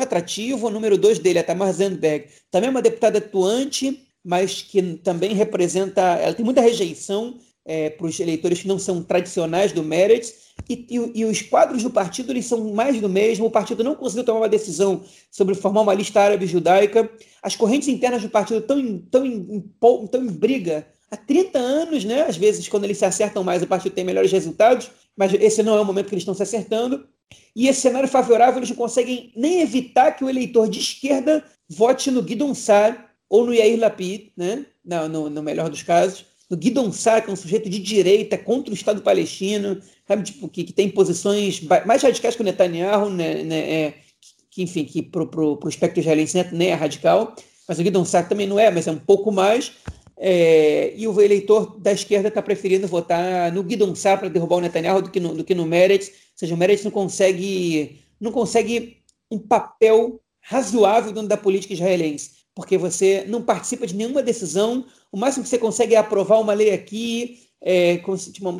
atrativo. O número dois dele é Tamar Zandberg, também é uma deputada atuante, mas que também representa, ela tem muita rejeição é, para os eleitores que não são tradicionais do Meretz, e, e, e, os quadros do partido eles são mais do mesmo. O partido não conseguiu tomar uma decisão sobre formar uma lista árabe judaica. As correntes internas do partido estão em, estão em, estão em briga há 30 anos, né? Às vezes, quando eles se acertam mais, o partido tem melhores resultados, mas esse não é o momento que eles estão se acertando. E esse cenário favorável, eles não conseguem nem evitar que o eleitor de esquerda vote no Guidon Sar ou no Yair Lapid, né? No, no, no melhor dos casos. No Guidon Sar, que é um sujeito de direita contra o Estado palestino, sabe, tipo, que, que tem posições mais radicais que o Netanyahu, né, né é, que, enfim, que para o espectro israelense nem né, é radical, mas o Guidon Sar também não é, mas é um pouco mais. É, e o eleitor da esquerda está preferindo votar no Guidon Sar para derrubar o Netanyahu do que no, do que no Meretz. Ou seja, o Meretz não consegue, não consegue um papel razoável dentro da política israelense, porque você não participa de nenhuma decisão. O máximo que você consegue é aprovar uma lei aqui, é,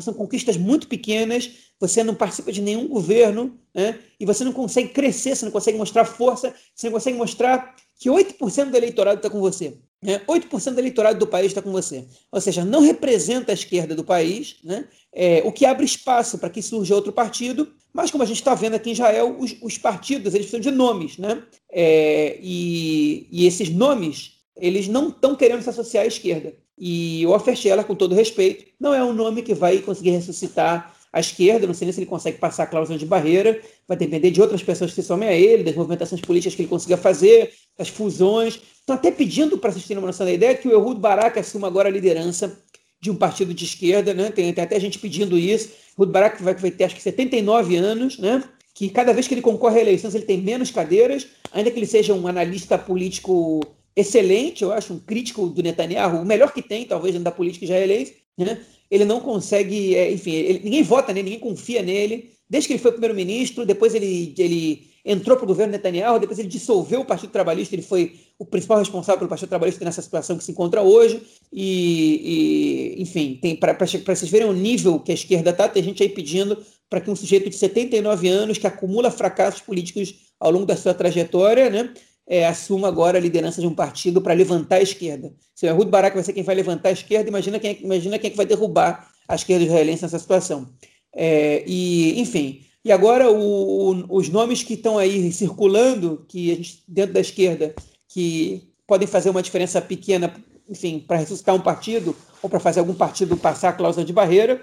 são conquistas muito pequenas, você não participa de nenhum governo, né? e você não consegue crescer, você não consegue mostrar força, você não consegue mostrar que 8% do eleitorado está com você. Né? 8% do eleitorado do país está com você. Ou seja, não representa a esquerda do país, né? É, o que abre espaço para que surja outro partido, mas como a gente está vendo aqui em Israel, os, os, partidos eles precisam de nomes. Né? É, e, e esses nomes eles não estão querendo se associar à esquerda. E o Offersteller, com todo respeito, não é um nome que vai conseguir ressuscitar a esquerda, não sei nem se ele consegue passar a cláusula de barreira, vai depender de outras pessoas que se somem a ele, das movimentações políticas que ele consiga fazer, das fusões. Estão até pedindo, para assistir uma noção da ideia, que o Ehud Barak assuma agora a liderança de um partido de esquerda, né? Tem, até gente pedindo isso. Ehud Barak vai, ter acho que 79 anos, né? Que cada vez que ele concorre a eleições ele tem menos cadeiras, ainda que ele seja um analista político excelente, eu acho, um crítico do Netanyahu, o melhor que tem, talvez, da política israelense, né? ele não consegue, é, enfim, ele, ninguém vota nele, ninguém confia nele. Desde que ele foi primeiro-ministro, depois ele, ele entrou para o governo Netanyahu, depois ele dissolveu o Partido Trabalhista, ele foi o principal responsável pelo Partido Trabalhista nessa situação que se encontra hoje. E, e enfim, para vocês verem o nível que a esquerda está, tem gente aí pedindo para que um sujeito de 79 anos, que acumula fracassos políticos ao longo da sua trajetória, né, é, assuma agora a liderança de um partido para levantar a esquerda. Se o Ehud Barak vai ser quem vai levantar a esquerda, imagina quem, é imagina quem é que vai derrubar a esquerda israelense nessa situação. É, e, enfim, e agora o, os nomes que estão aí circulando, que gente, dentro da esquerda, que podem fazer uma diferença pequena, enfim, para ressuscitar um partido ou para fazer algum partido passar a cláusula de barreira,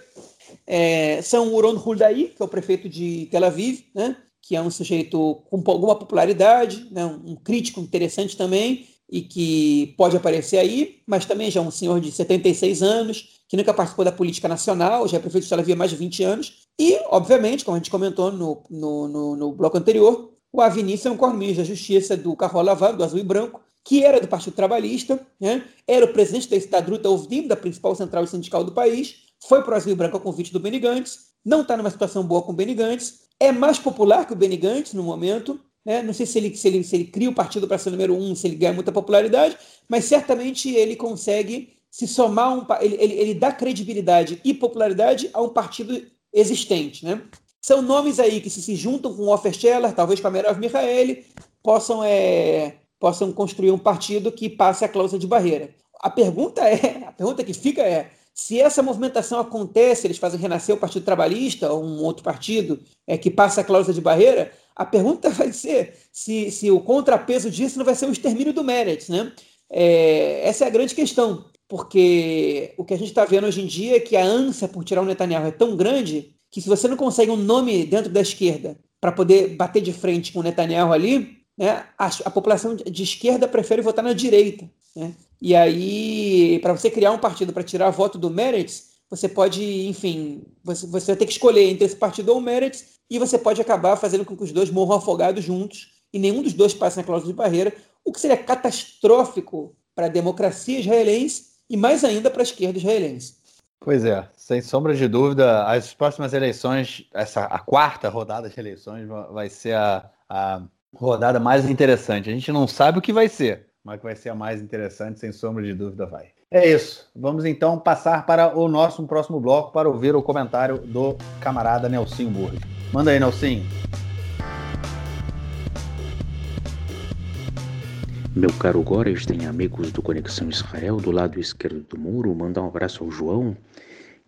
é, são o Ron Huldaí, que é o prefeito de Tel Aviv, né? que é um sujeito com alguma popularidade, né, um crítico interessante também, e que pode aparecer aí, mas também já é um senhor de 76 anos, que nunca participou da política nacional, já é prefeito de Tel Aviv há mais de 20 anos, e, obviamente, como a gente comentou no, no, no, no bloco anterior, o Avinício é um cornista da Justiça do Carro Lavado, do Azul e Branco, que era do Partido Trabalhista, né, era o presidente da Estadruta Ovdim, da principal central sindical do país, foi para o Azul e Branco a convite do Benny Gantz, não está numa situação boa com o Benny Gantz, é mais popular que o Benny Gantz no momento. Né? Não sei se ele, se, ele, se ele cria o partido para ser número um, se ele ganha muita popularidade, mas certamente ele consegue se somar um. Ele, ele, ele dá credibilidade e popularidade a um partido existente. Né? São nomes aí que, se se juntam com o Offersteller, talvez com a Merov Michaeli, possam, é, possam construir um partido que passe a cláusula de barreira. A pergunta é, a pergunta que fica é, se essa movimentação acontece, eles fazem renascer o Partido Trabalhista ou um outro partido é, que passa a cláusula de barreira, a pergunta vai ser se, se o contrapeso disso não vai ser o extermínio do Meretz. Né? É, essa é a grande questão, porque o que a gente está vendo hoje em dia é que a ânsia por tirar o Netanyahu é tão grande que se você não consegue um nome dentro da esquerda para poder bater de frente com o Netanyahu ali, né, a, a população de esquerda prefere votar na direita. Né? E aí, para você criar um partido para tirar voto do Meretz, você pode, enfim, você, você vai ter que escolher entre esse partido ou o Meretz, e você pode acabar fazendo com que os dois morram afogados juntos, e nenhum dos dois passe na cláusula de barreira, o que seria catastrófico para a democracia israelense e mais ainda para a esquerda israelense.
Pois é, sem sombra de dúvida, as próximas eleições, essa a quarta rodada de eleições vai ser a, a rodada mais interessante. A gente não sabe o que vai ser, mas vai ser a mais interessante, sem sombra de dúvida, vai. É isso. Vamos então passar para o nosso próximo bloco para ouvir o comentário do camarada Nelson Burri. Manda aí, Nelson.
Meu caro Góres, tem amigos do Conexão Israel do lado esquerdo do muro. Mandar um abraço ao João,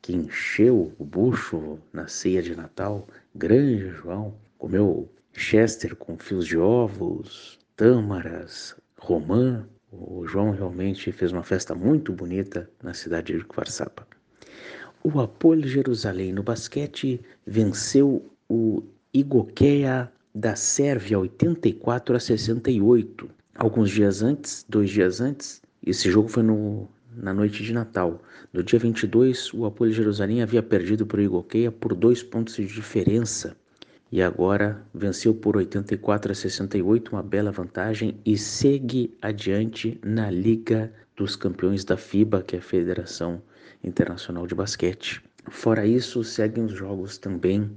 que encheu o bucho na ceia de Natal. Grande João, comeu Chester com fios de ovos, tâmaras, romã, o João realmente fez uma festa muito bonita na cidade de Kvarsapa. O Apolo Jerusalém no basquete venceu o Igokeia da Sérvia 84 a 68. Alguns dias antes, dois dias antes, esse jogo foi no, na noite de Natal. No dia 22, o Apolo Jerusalém havia perdido para o Igokeia por dois pontos de diferença e agora venceu por 84 a 68, uma bela vantagem e segue adiante na Liga dos Campeões da FIBA, que é a Federação Internacional de Basquete. Fora isso, seguem os jogos também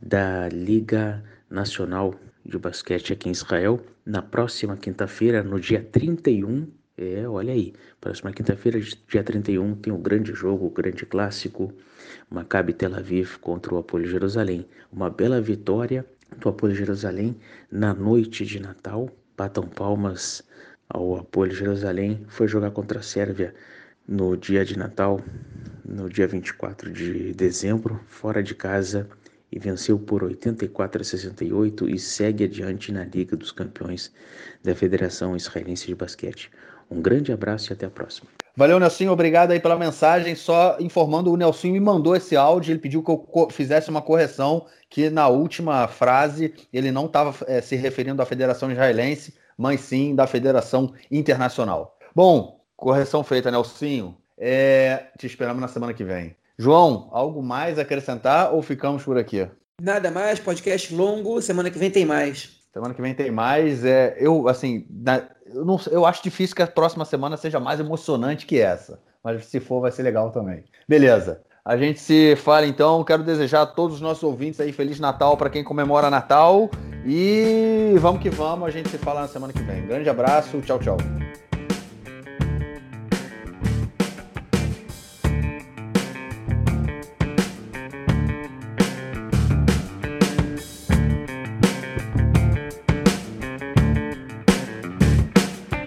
da Liga Nacional de Basquete aqui em Israel. Na próxima quinta-feira, no dia 31, é, olha aí, próxima quinta-feira, dia 31, tem um grande jogo, o grande clássico Maccabi Tel Aviv contra o Apolo Jerusalém. Uma bela vitória do Apolo Jerusalém na noite de Natal. Batam palmas ao Apolo Jerusalém. Foi jogar contra a Sérvia no dia de Natal, no dia 24 de dezembro, fora de casa e venceu por 84 a 68 e segue adiante na Liga dos Campeões da Federação Israelense de Basquete. Um grande abraço e até a próxima.
Valeu, Nelson. Obrigado aí pela mensagem. Só informando, o Nelson me mandou esse áudio. Ele pediu que eu fizesse uma correção, que na última frase ele não estava é, se referindo à Federação Israelense, mas sim da Federação Internacional. Bom, correção feita, Nelson. É, te esperamos na semana que vem. João, algo mais a acrescentar ou ficamos por aqui?
Nada mais, podcast longo. Semana que vem tem mais.
Semana que vem tem mais. É, eu, assim, na, eu, não, eu acho difícil que a próxima semana seja mais emocionante que essa. Mas se for, vai ser legal também. Beleza. A gente se fala então. Quero desejar a todos os nossos ouvintes aí Feliz Natal para quem comemora Natal. E vamos que vamos. A gente se fala na semana que vem. Grande abraço. Tchau, tchau.